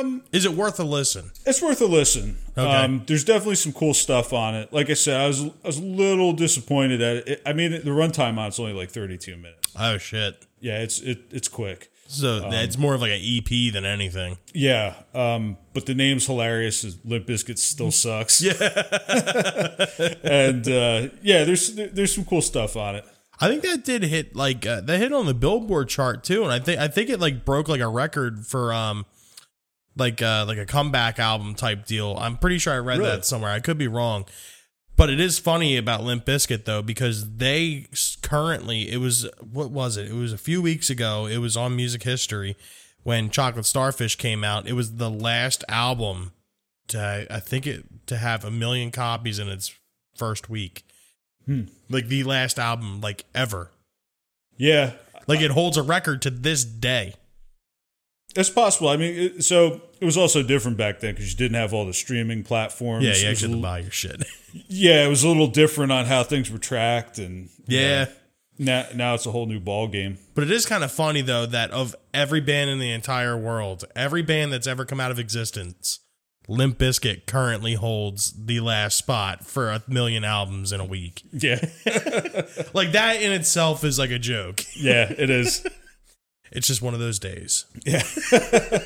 Um, Is it worth a listen? it's worth a listen. Okay. Um, there's definitely some cool stuff on it. Like I said, I was I was a little disappointed at it. I mean, the runtime on it's only like 32 minutes. Oh shit. Yeah, it's it, it's quick. So it's more of like an EP than anything. Yeah, um, but the name's hilarious. Limp Bizkit still sucks? Yeah, and uh, yeah, there's there's some cool stuff on it. I think that did hit like uh, that hit on the Billboard chart too, and I think I think it like broke like a record for um like uh like a comeback album type deal. I'm pretty sure I read Really? that somewhere. I could be wrong, but it is funny about Limp Bizkit though because they currently it was what was it? It was a few weeks ago. It was on Music History when Chocolate Starfish came out. It was the last album to I think it to have a million copies in its first week. Like the last album like ever. Yeah, Like it holds a record to this day. It's possible. I mean, it, so it was also different back then because you didn't have all the streaming platforms. Yeah, you actually have to buy your shit. yeah, it was a little different on how things were tracked, and yeah. Now, now it's a whole new ball game. But it is kind of funny though that of every band in the entire world, every band that's ever come out of existence, Limp Bizkit currently holds the last spot for a million albums in a week. Yeah, Like that in itself is like a joke. yeah, it is. It's just one of those days. Yeah.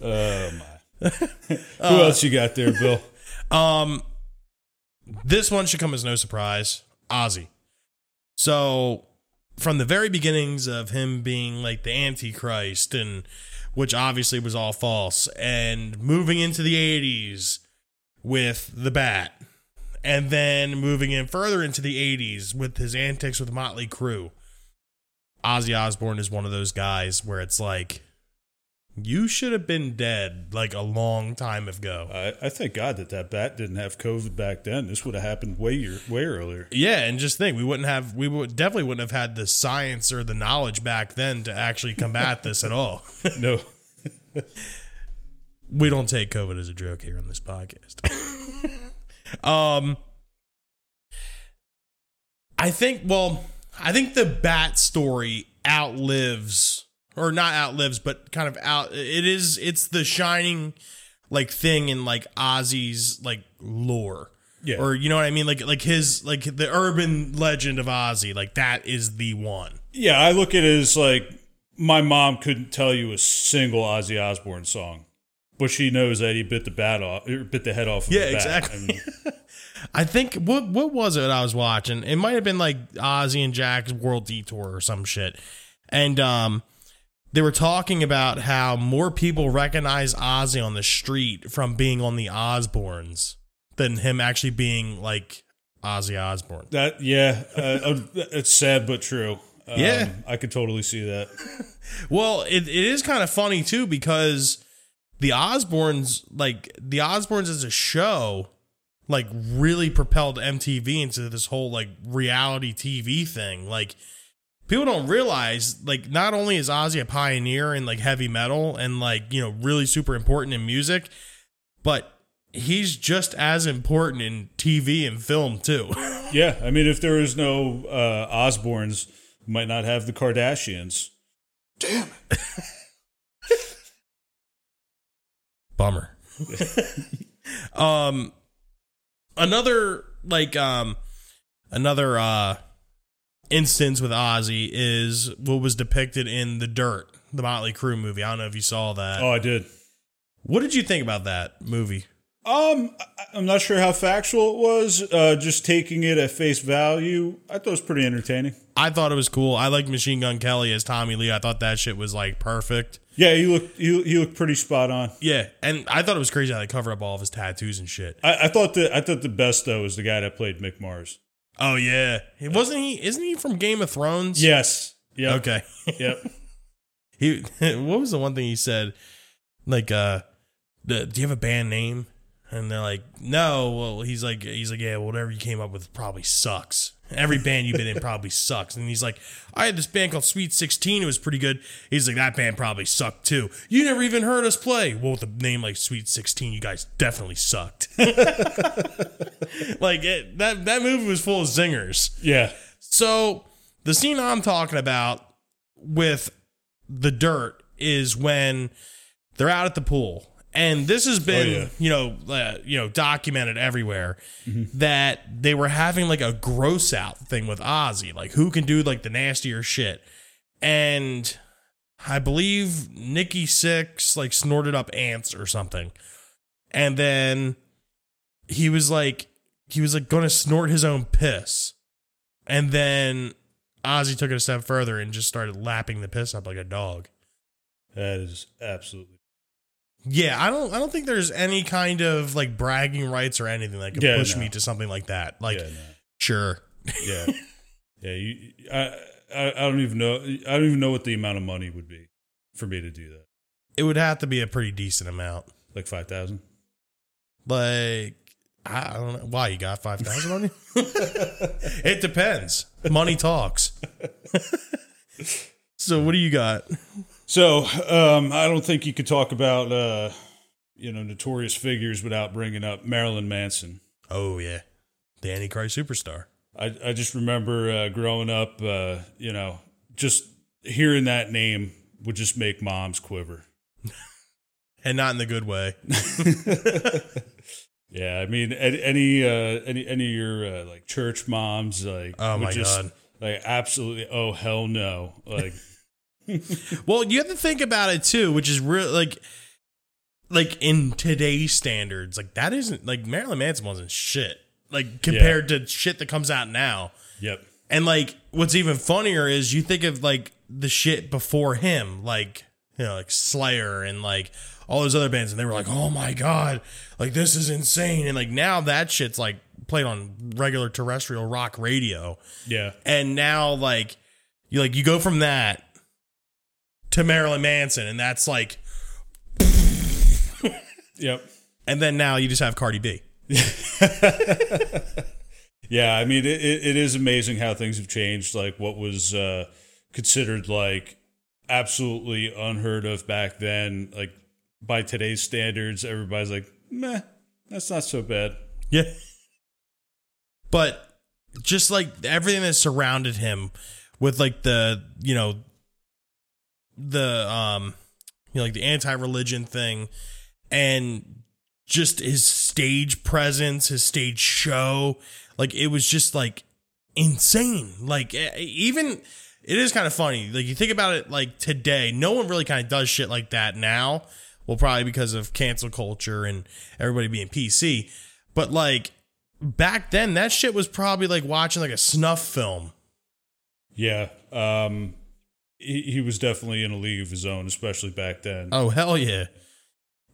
oh my. Who else you got there, Bill? Um, this one should come as no surprise. Ozzy. So, from the very beginnings of him being like the Antichrist, and which obviously was all false, and moving into the 80s with the Bat, and then moving in further into the 80s with his antics with Motley Crue, Ozzy Osbourne is one of those guys where it's like, you should have been dead like a long time ago. I, I thank God that that bat didn't have COVID back then. This would have happened way year, way earlier. Yeah, and just think, we wouldn't have, we would definitely wouldn't have had the science or the knowledge back then to actually combat this at all. No, we don't take COVID as a joke here on this podcast. um, I think, well, I think the bat story outlives, or not outlives, but kind of out. It is, it's the shining like thing in like Ozzy's like lore. Yeah. Or you know what I mean? Like like his like the urban legend of Ozzy, like that is the one. yeah, I look at it as like my mom couldn't tell you a single Ozzy Osbourne song, but she knows that he bit the bat off, or bit the head off. Of Yeah, the bat. Yeah, exactly. I think what what was it I was watching? It might have been like Ozzy and Jack's World Detour or some shit. And um they were talking about how more people recognize Ozzy on the street from being on the Osbournes than him actually being like Ozzy Osbourne. that yeah, uh, uh, it's sad but true. Um, Yeah. I could totally see that. Well, it, it is kind of funny too because the Osbournes, like the Osbournes as a show, like really propelled MTV into this whole like reality TV thing. Like people don't realize, like not only is Ozzy a pioneer in like heavy metal and like you know really super important in music, but he's just as important in TV and film too. Yeah, I mean, if there was no uh, Osbournes, we might not have the Kardashians. Damn it. Bummer. um another like um another uh instance with Ozzy is what was depicted in The Dirt, the Motley Crue movie. I don't know if you saw that. Oh, I did. What did you think about that movie? Um, I'm not sure how factual it was. Uh, just taking it at face value, I thought it was pretty entertaining. I thought it was cool. I like Machine Gun Kelly as Tommy Lee. I thought that shit was like perfect. Yeah, he looked he, he looked pretty spot on. Yeah, and I thought it was crazy how they cover up all of his tattoos and shit. I, I thought the I thought the best though was the guy that played Mick Mars. Oh yeah, it wasn't he? Isn't he from Game of Thrones? Yes. Yeah. Okay. Yep. He what was the one thing he said? Like, uh, the, do you have a band name? And they're like, no. Well, he's like, he's like, yeah, whatever you came up with probably sucks. Every band you've been in probably sucks. And he's like, I had this band called Sweet Sixteen. It was pretty good. He's like, that band probably sucked too. You never even heard us play. Well, with a name like Sweet Sixteen, you guys definitely sucked. like it, that that movie was full of zingers. Yeah. So the scene I'm talking about with the dirt is when they're out at the pool, and this has been Oh, yeah. you know uh, you know documented everywhere that they were having like a gross out thing with Ozzy, like who can do like the nastier shit, and I believe Nikki Sixx like snorted up ants or something, and then he was like he was like going to snort his own piss. And then Ozzy took it a step further and just started lapping the piss up like a dog. That is absolutely. Yeah, I don't I don't think there's any kind of like bragging rights or anything that could Yeah, push no. me to something like that. Like yeah. No. sure. Yeah. yeah. You. I, I. I don't even know. I don't even know what the amount of money would be for me to do that. It would have to be a pretty decent amount. Like five thousand. Like I I don't know why you got 5000 on you? it depends. Money talks. so what do you got? So um, I don't think you could talk about uh, you know notorious figures without bringing up Marilyn Manson. Oh yeah. The Antichrist superstar. I I just remember uh, growing up, uh, you know, just hearing that name would just make moms quiver. and not in the good way. Yeah, I mean, any any uh, any, any of your uh, like church moms, like Oh my just, God. like absolutely, oh hell no, like Well, you have to think about it too, which is real like like in today's standards, like that isn't like Marilyn Manson wasn't shit. Like compared to shit that comes out now. yep, And like what's even funnier is you think of like the shit before him, like you know, like Slayer and like all those other bands, and they were like, "Oh my god, like this is insane!" And like now that shit's like played on regular terrestrial rock radio, yeah, and now like you like you go from that to Marilyn Manson, and that's like, yep. and then now you just have Cardi B. Yeah, I mean, it, it, it is amazing how things have changed. Like what was uh, considered like absolutely unheard of back then, like by today's standards, everybody's like, meh, that's not so bad. Yeah. But just like everything that surrounded him with like the, you know, the um you know, like the anti-religion thing and just his stage presence, his stage show, like it was just like insane. Like even it is kind of funny. Like you think about it like today, no one really kind of does shit like that now. Well, probably because of cancel culture and everybody being PC. But like back then, that shit was probably like watching like a snuff film. Yeah, um, he, he was definitely in a league of his own, especially back then. Oh hell yeah!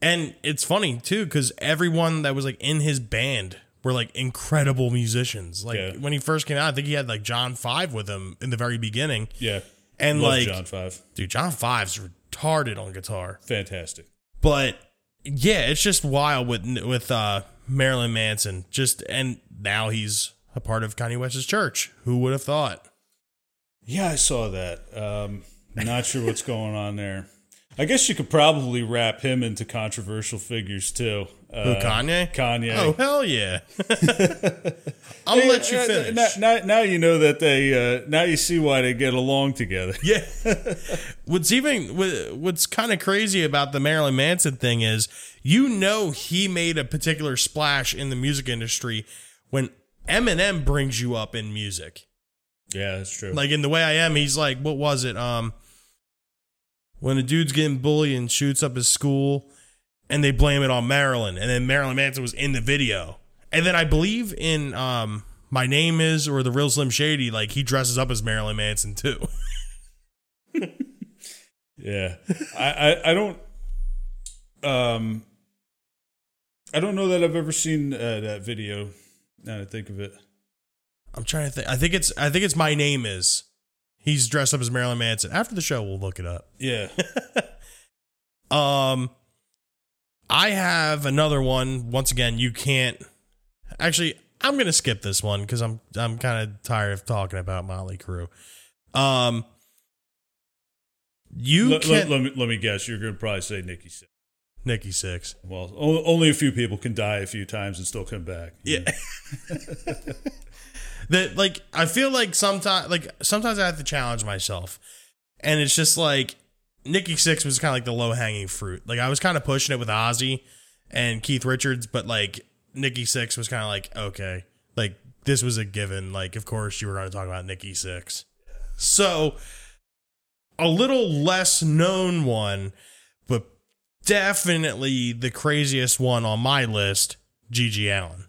And it's funny too because everyone that was like in his band were like incredible musicians. Like Yeah. when he first came out, I think he had like John Five with him in the very beginning. yeah, And Love like, John Five, dude, John Five's retarded on guitar. fantastic. But yeah, it's just wild with with uh, Marilyn Manson. Just and now he's a part of Kanye West's church. Who would have thought? Yeah, I saw that. Um, not sure what's going on there. I guess you could probably wrap him into controversial figures too. Uh, Who Kanye? Kanye. Oh hell yeah! I'll let you Uh, finish. Now, now, now you know that they. Uh, now you see why they get along together. Yeah. what's even what's kind of crazy about the Marilyn Manson thing is you know he made a particular splash in the music industry when Eminem brings you up in music. Yeah, that's true. Like in the way I am, he's like, what was it? Um, when a dude's getting bullied and shoots up his school, and they blame it on Marilyn, and then Marilyn Manson was in the video, and then I believe in um, my name is or the real Slim Shady, like he dresses up as Marilyn Manson too. Yeah, I, I, I don't, um, I don't know that I've ever seen uh, that video. Now that I think of it, I'm trying to think. I think it's I think it's my name is. He's dressed up as Marilyn Manson. After the show, we'll look it up. yeah, Um, I have another one. Once again, you can't. Actually, I'm gonna skip this one because I'm I'm kind of tired of talking about Motley Crue. Um, you let, can let, let me let me guess. You're going to probably say Nikki Sixx. Nikki Sixx. Well, only a few people can die a few times and still come back. Yeah. that like I feel like sometimes like sometimes I have to challenge myself. And it's just like Nikki Sixx was kind of like the low hanging fruit. Like I was kind of pushing it with Ozzy and Keith Richards, but like Nikki Sixx was kind of like, okay, like this was a given. Like, of course you were going to talk about Nikki Six. So a little less known one, but definitely the craziest one on my list, GG Allin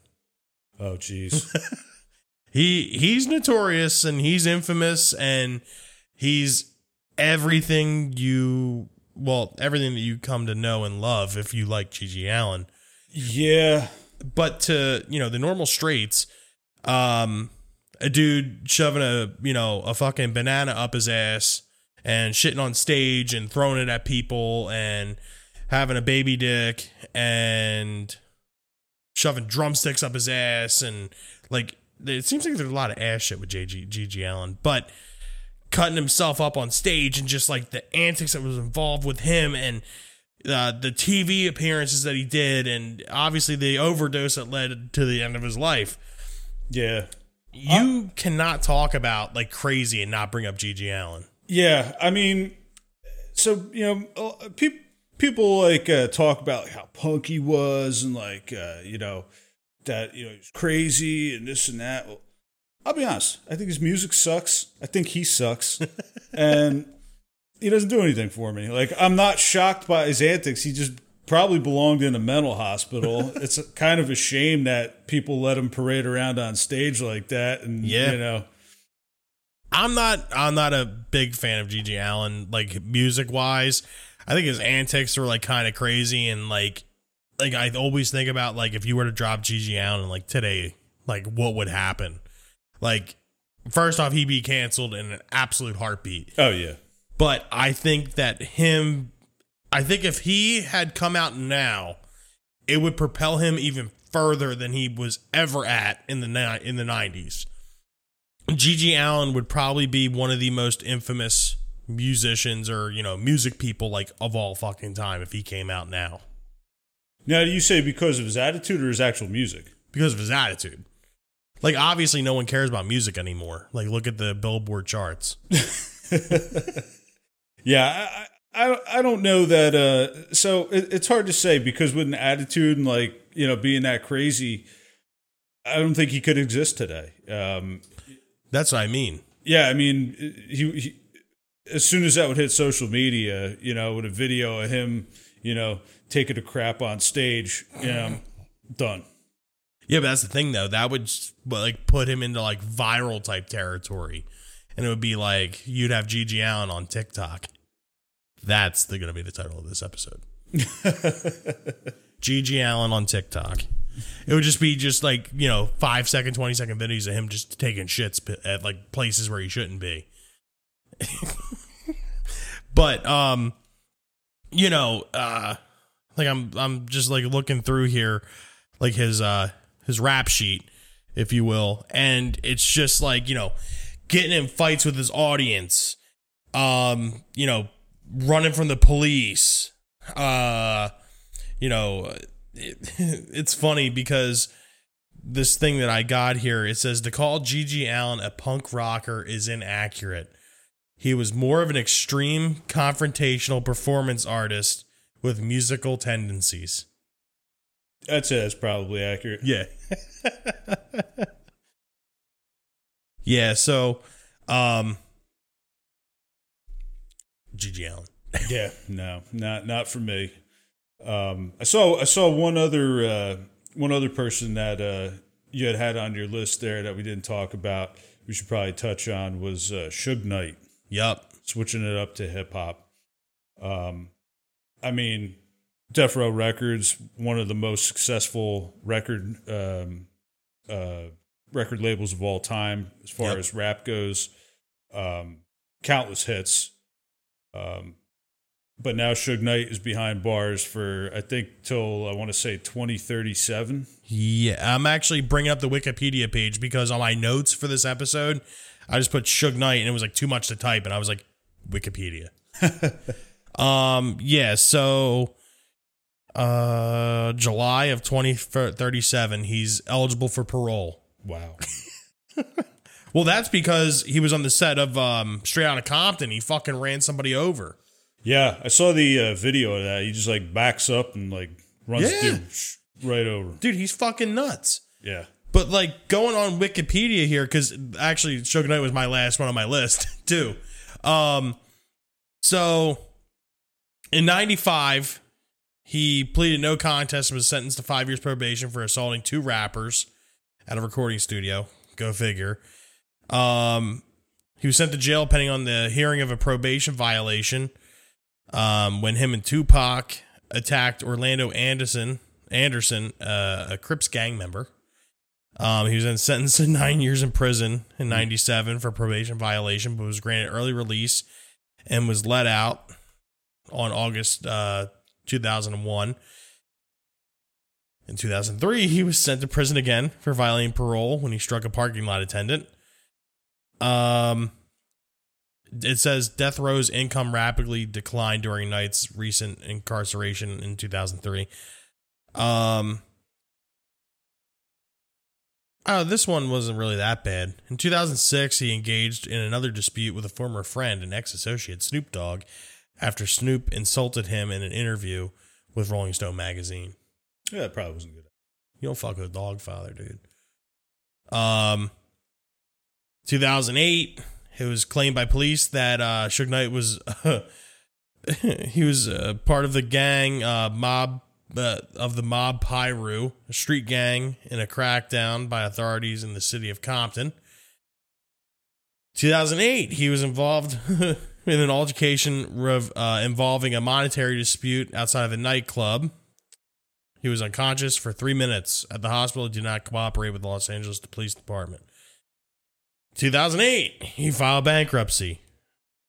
Oh, jeez. he he's notorious and he's infamous and he's everything you well everything that you come to know and love if you like GG Allin. yeah, But to you know the normal straights, um, a dude shoving a you know a fucking banana up his ass and shitting on stage and throwing it at people and having a baby dick and shoving drumsticks up his ass and like it seems like there's a lot of ass shit with JG GG Allin, but cutting himself up on stage and just like the antics that was involved with him and uh, the TV appearances that he did and obviously the overdose that led to the end of his life. yeah. you cannot talk about like crazy and not bring up GG Allin. Yeah, I mean, so you know, uh, people people like uh, talk about how punk he was and like uh, you know that you know he's crazy and this and that. Well, I'll be honest. I think his music sucks. I think he sucks, and he doesn't do anything for me. Like I'm not shocked by his antics. He just probably belonged in a mental hospital. it's kind of a shame that people let him parade around on stage like that, and Yeah. you know. I'm not I'm not a big fan of GG Allin, like music wise. I think his antics are like kind of crazy and like like I always think about like if you were to drop GG Allin like today, like what would happen? Like first off, he'd be canceled in an absolute heartbeat. Oh yeah. But I think that him I think if he had come out now, it would propel him even further than he was ever at in the in the 90s. GG Allin would probably be one of the most infamous musicians or, you know, music people like of all fucking time if he came out now Now, do you say because of his attitude or his actual music? because of his attitude. Like obviously no one cares about music anymore. Like look at the Billboard charts. Yeah, I, I, don't- I don't know that. Uh, so it, it's hard to say because with an attitude and like you know being that crazy, I don't think he could exist today. Um, That's what I mean. yeah, I mean, he, he as soon as that would hit social media, you know, with a video of him, you know, taking a crap on stage, yeah, done. Yeah, but that's the thing though. That would like put him into like viral type territory, and it would be like you'd have GG Allin on TikTok. That's the, gonna be the title of this episode. GG Allin on TikTok. It would just be just like you know five second, twenty second videos of him just taking shits at like places where he shouldn't be. but um, you know, uh, like I'm I'm just like looking through here, like his uh his rap sheet, if you will, and it's just like you know, getting in fights with his audience, um, you know, running from the police, uh, you know, it, it's funny because this thing that I got here it says to call GG Allin a punk rocker is inaccurate. He was more of an extreme confrontational performance artist with musical tendencies. I'd say that's probably accurate. Yeah. yeah, so um GG Allin. yeah, no, not not for me. Um, I saw I saw one other uh, one other person that uh, you had had on your list there that we didn't talk about. We should probably touch on was uh, Suge Knight, Yup. switching it up to hip hop. Um, I mean, Death Row Records, one of the most successful record um, uh, record labels of all time as far Yep. as rap goes. Um, countless hits. Um, but now Suge Knight is behind bars for I think till I want to say 2037. Yeah, I'm actually bringing up the Wikipedia page because on my notes for this episode, I just put Suge Knight and it was like too much to type, and I was like, Wikipedia. um, yeah, so uh, July of 2037, he's eligible for parole. Wow. Well, that's because he was on the set of um, Straight Outta Compton. He fucking ran somebody over. Yeah, I saw the uh, video of that. He just like backs up and like runs Yeah. dude right over. Dude, he's fucking nuts. Yeah. But like going on Wikipedia here, because actually Suge Knight was my last one on my list too. Um, so in '95, he pleaded no contest and was sentenced to five years probation for assaulting two rappers at a recording studio. Go figure. Um, he was sent to jail pending on the hearing of a probation violation. Um, when him and Tupac attacked Orlando Anderson, Anderson, uh, a Crips gang member. Um, he was then sentenced to nine years in prison in '97 for probation violation, but was granted early release and was let out on August uh, 2001. In 2003, he was sent to prison again for violating parole when he struck a parking lot attendant. Um, it says death row's income rapidly declined during Knight's recent incarceration in 2003. Um, Oh, this one wasn't really that bad. In 2006, he engaged in another dispute with a former friend and ex associate, Snoop Dogg, after Snoop insulted him in an interview with Rolling Stone magazine. Yeah, that probably wasn't good. You don't fuck with a dog father, dude. Um, 2008, it was claimed by police that uh, Suge Knight was he was uh, part of the gang uh, mob uh, of the mob Piru, a street gang, in a crackdown by authorities in the city of Compton. 2008, he was involved in an altercation rev- uh, involving a monetary dispute outside of a nightclub. He was unconscious for three minutes at the hospital. Did not cooperate with the Los Angeles Police Department. 2008, he filed bankruptcy.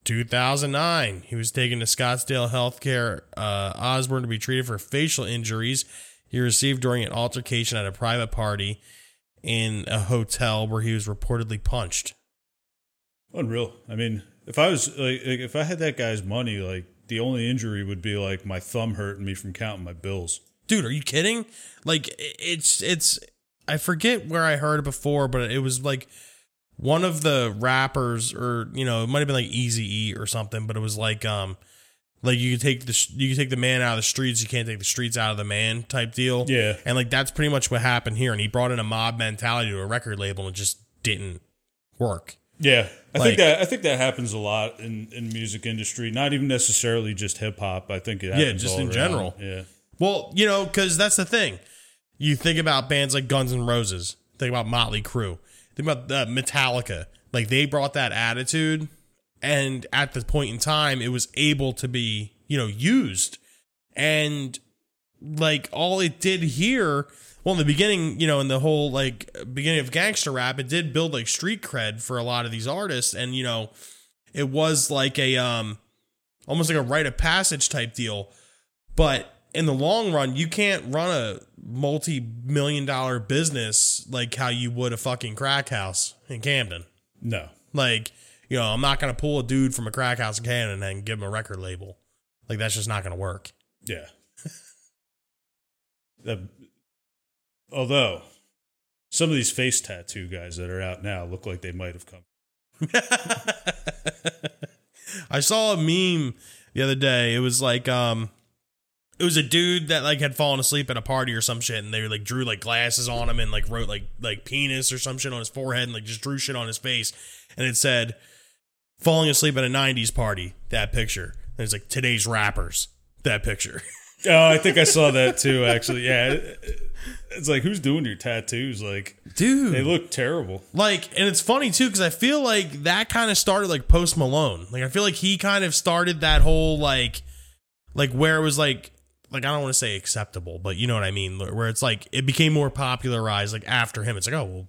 2009, he was taken to Scottsdale Healthcare uh, Osborn to be treated for facial injuries he received during an altercation at a private party in a hotel where he was reportedly punched. Unreal. I mean, if I was like, if I had that guy's money, like the only injury would be like my thumb hurting me from counting my bills. Dude, are you kidding? Like it's it's I forget where I heard it before, but it was like one of the rappers or you know, it might have been like Easy E or something, but it was like um like you could take the you could take the man out of the streets, you can't take the streets out of the man type deal. Yeah. And like that's pretty much what happened here and he brought in a mob mentality to a record label and just didn't work. Yeah, I Like- think that I think that happens a lot in in music industry. Not even necessarily just hip hop. I think it happens just all in around. general. Yeah, Well, you know, because that's the thing. You think about bands like Guns N' Roses, think about Motley Crue, think about uh, Metallica. Like they brought that attitude, and at the point in time, it was able to be, you know, used. And like all it did here, well, in the beginning, you know, in the whole like beginning of gangster rap, it did build like street cred for a lot of these artists, and you know, it was like a um, almost like a rite of passage type deal. But in the long run, you can't run a multi-million dollar business like how you would a fucking crack house in Camden. no, Like, you know, I'm not gonna pull a dude from a crack house in Camden and give him a record label. Like that's just not gonna work. yeah. That- although some of these face tattoo guys that are out now look like they might have come. I saw a meme the other day. It was like um it was a dude that like had fallen asleep at a party or some shit and they like drew like glasses on him and like wrote like like penis or some shit on his forehead and like just drew shit on his face and it said falling asleep at a 90s party that picture and it's like today's rappers that picture Oh, I think I saw that too. Actually, yeah. It- it- It's like who's doing your tattoos? Like dude they look terrible. Like, and it's funny too because I feel like that kind of started like Post Malone. Like, I feel like he kind of started that whole like, like where it was like, like I don't want to say acceptable, but you know what I mean. Where it's like it became more popularized. Like after him, it's like, oh well,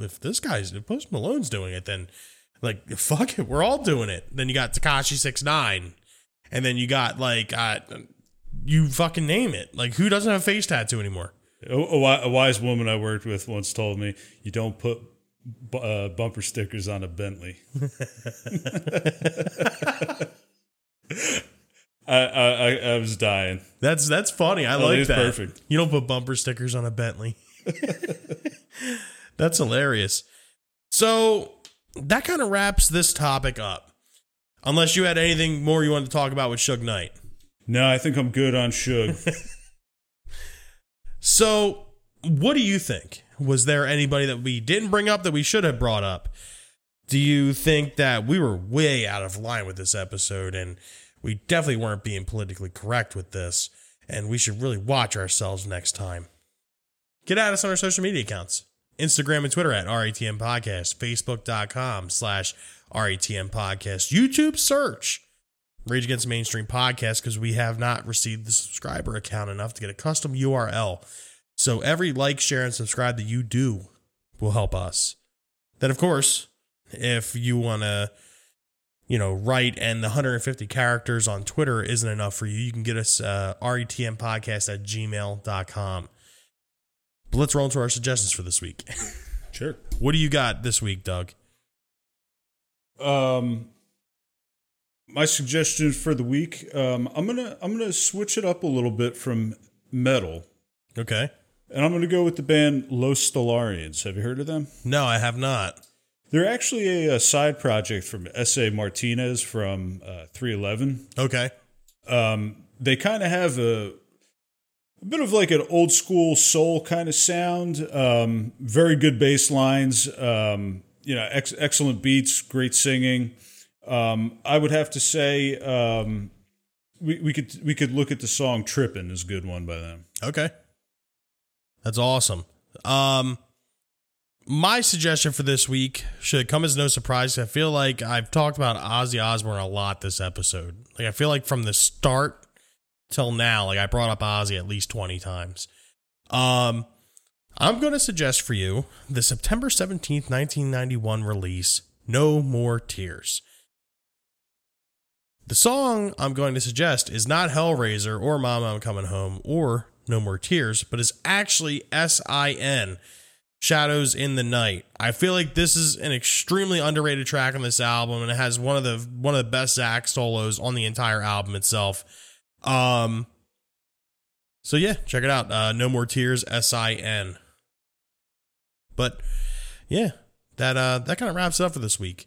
if this guy's if Post Malone's doing it, then like fuck it, we're all doing it. Then you got Tekashi Six Nine, and then you got like uh, you fucking name it. Like who doesn't have a face tattoo anymore? A, a a wise woman I worked with once told me, "You don't put bu- uh, bumper stickers on a Bentley." I, I I- I was dying. That's that's funny. I Oh, like that. perfect. You don't put bumper stickers on a Bentley. that's hilarious. So that kind of wraps this topic up. Unless you had anything more you wanted to talk about with Suge Knight. No, I think I'm good on Suge. So, what do you think? Was there anybody that we didn't bring up that we should have brought up? Do you think that we were way out of line with this episode and we definitely weren't being politically correct with this and we should really watch ourselves next time? Get at us on our social media accounts. Instagram and Twitter at RATM Podcast, Facebook.com slash RATM Podcast, YouTube search Rage Against Mainstream podcast because we have not received the subscriber account enough to get a custom URL. So every like, share, and subscribe that you do will help us. Then, of course, if you want to, you know, write and the 150 characters on Twitter isn't enough for you, you can get us uh, retmpodcast at gmail.com. But let's roll into our suggestions for this week. sure. what do you got this week, Doug? Um, my suggestion for the week. Um, I'm gonna I'm gonna switch it up a little bit from metal. Okay. And I'm going to go with the band Los Stellarians. Have you heard of them? No, I have not. They're actually a, a side project from S.A. Martinez from uh, 311. Okay. Um, they kind of have a, a bit of like an old school soul kind of sound. Um, very good bass lines. Um, you know, ex- excellent beats, great singing. Um, I would have to say um, we, we could we could look at the song "Trippin" is a good one by them. Okay. That's awesome. Um my suggestion for this week should come as no surprise. I feel like I've talked about Ozzy Osbourne a lot this episode. Like I feel like from the start till now, like I brought up Ozzy at least 20 times. Um I'm going to suggest for you the September 17th, 1991 release, No More Tears. The song I'm going to suggest is not Hellraiser or Mama I'm Coming Home or No More Tears, but is actually S I N, Shadows in the Night. I feel like this is an extremely underrated track on this album, and it has one of the one of the best Zakk solos on the entire album itself. Um, so yeah, check it out. Uh, no More Tears, S I N. But yeah, that uh that kind of wraps up for this week.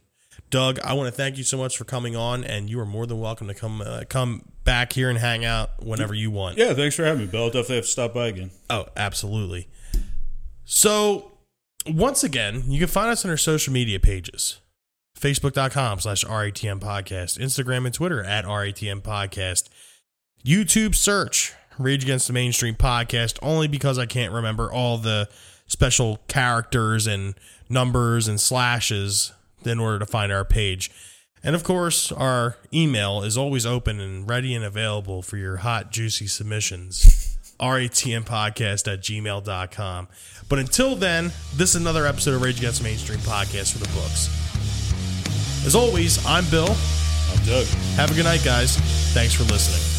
Doug, I want to thank you so much for coming on, and you are more than welcome to come uh, come back here and hang out whenever you want. Yeah, thanks for having me, Bill. I'll definitely have to stop by again. Oh, absolutely. So, once again, you can find us on our social media pages. Facebook.com slash RATM podcast, Instagram and Twitter at RATM podcast, YouTube search Rage Against the Mainstream podcast, only because I can't remember all the special characters and numbers and slashes in order to find our page. And of course, our email is always open and ready and available for your hot, juicy submissions. RATMpodcast at gmail.com. But until then, this is another episode of Rage Against Mainstream podcast for the books. As always, I'm Bill. I'm Doug. Have a good night, guys. Thanks for listening.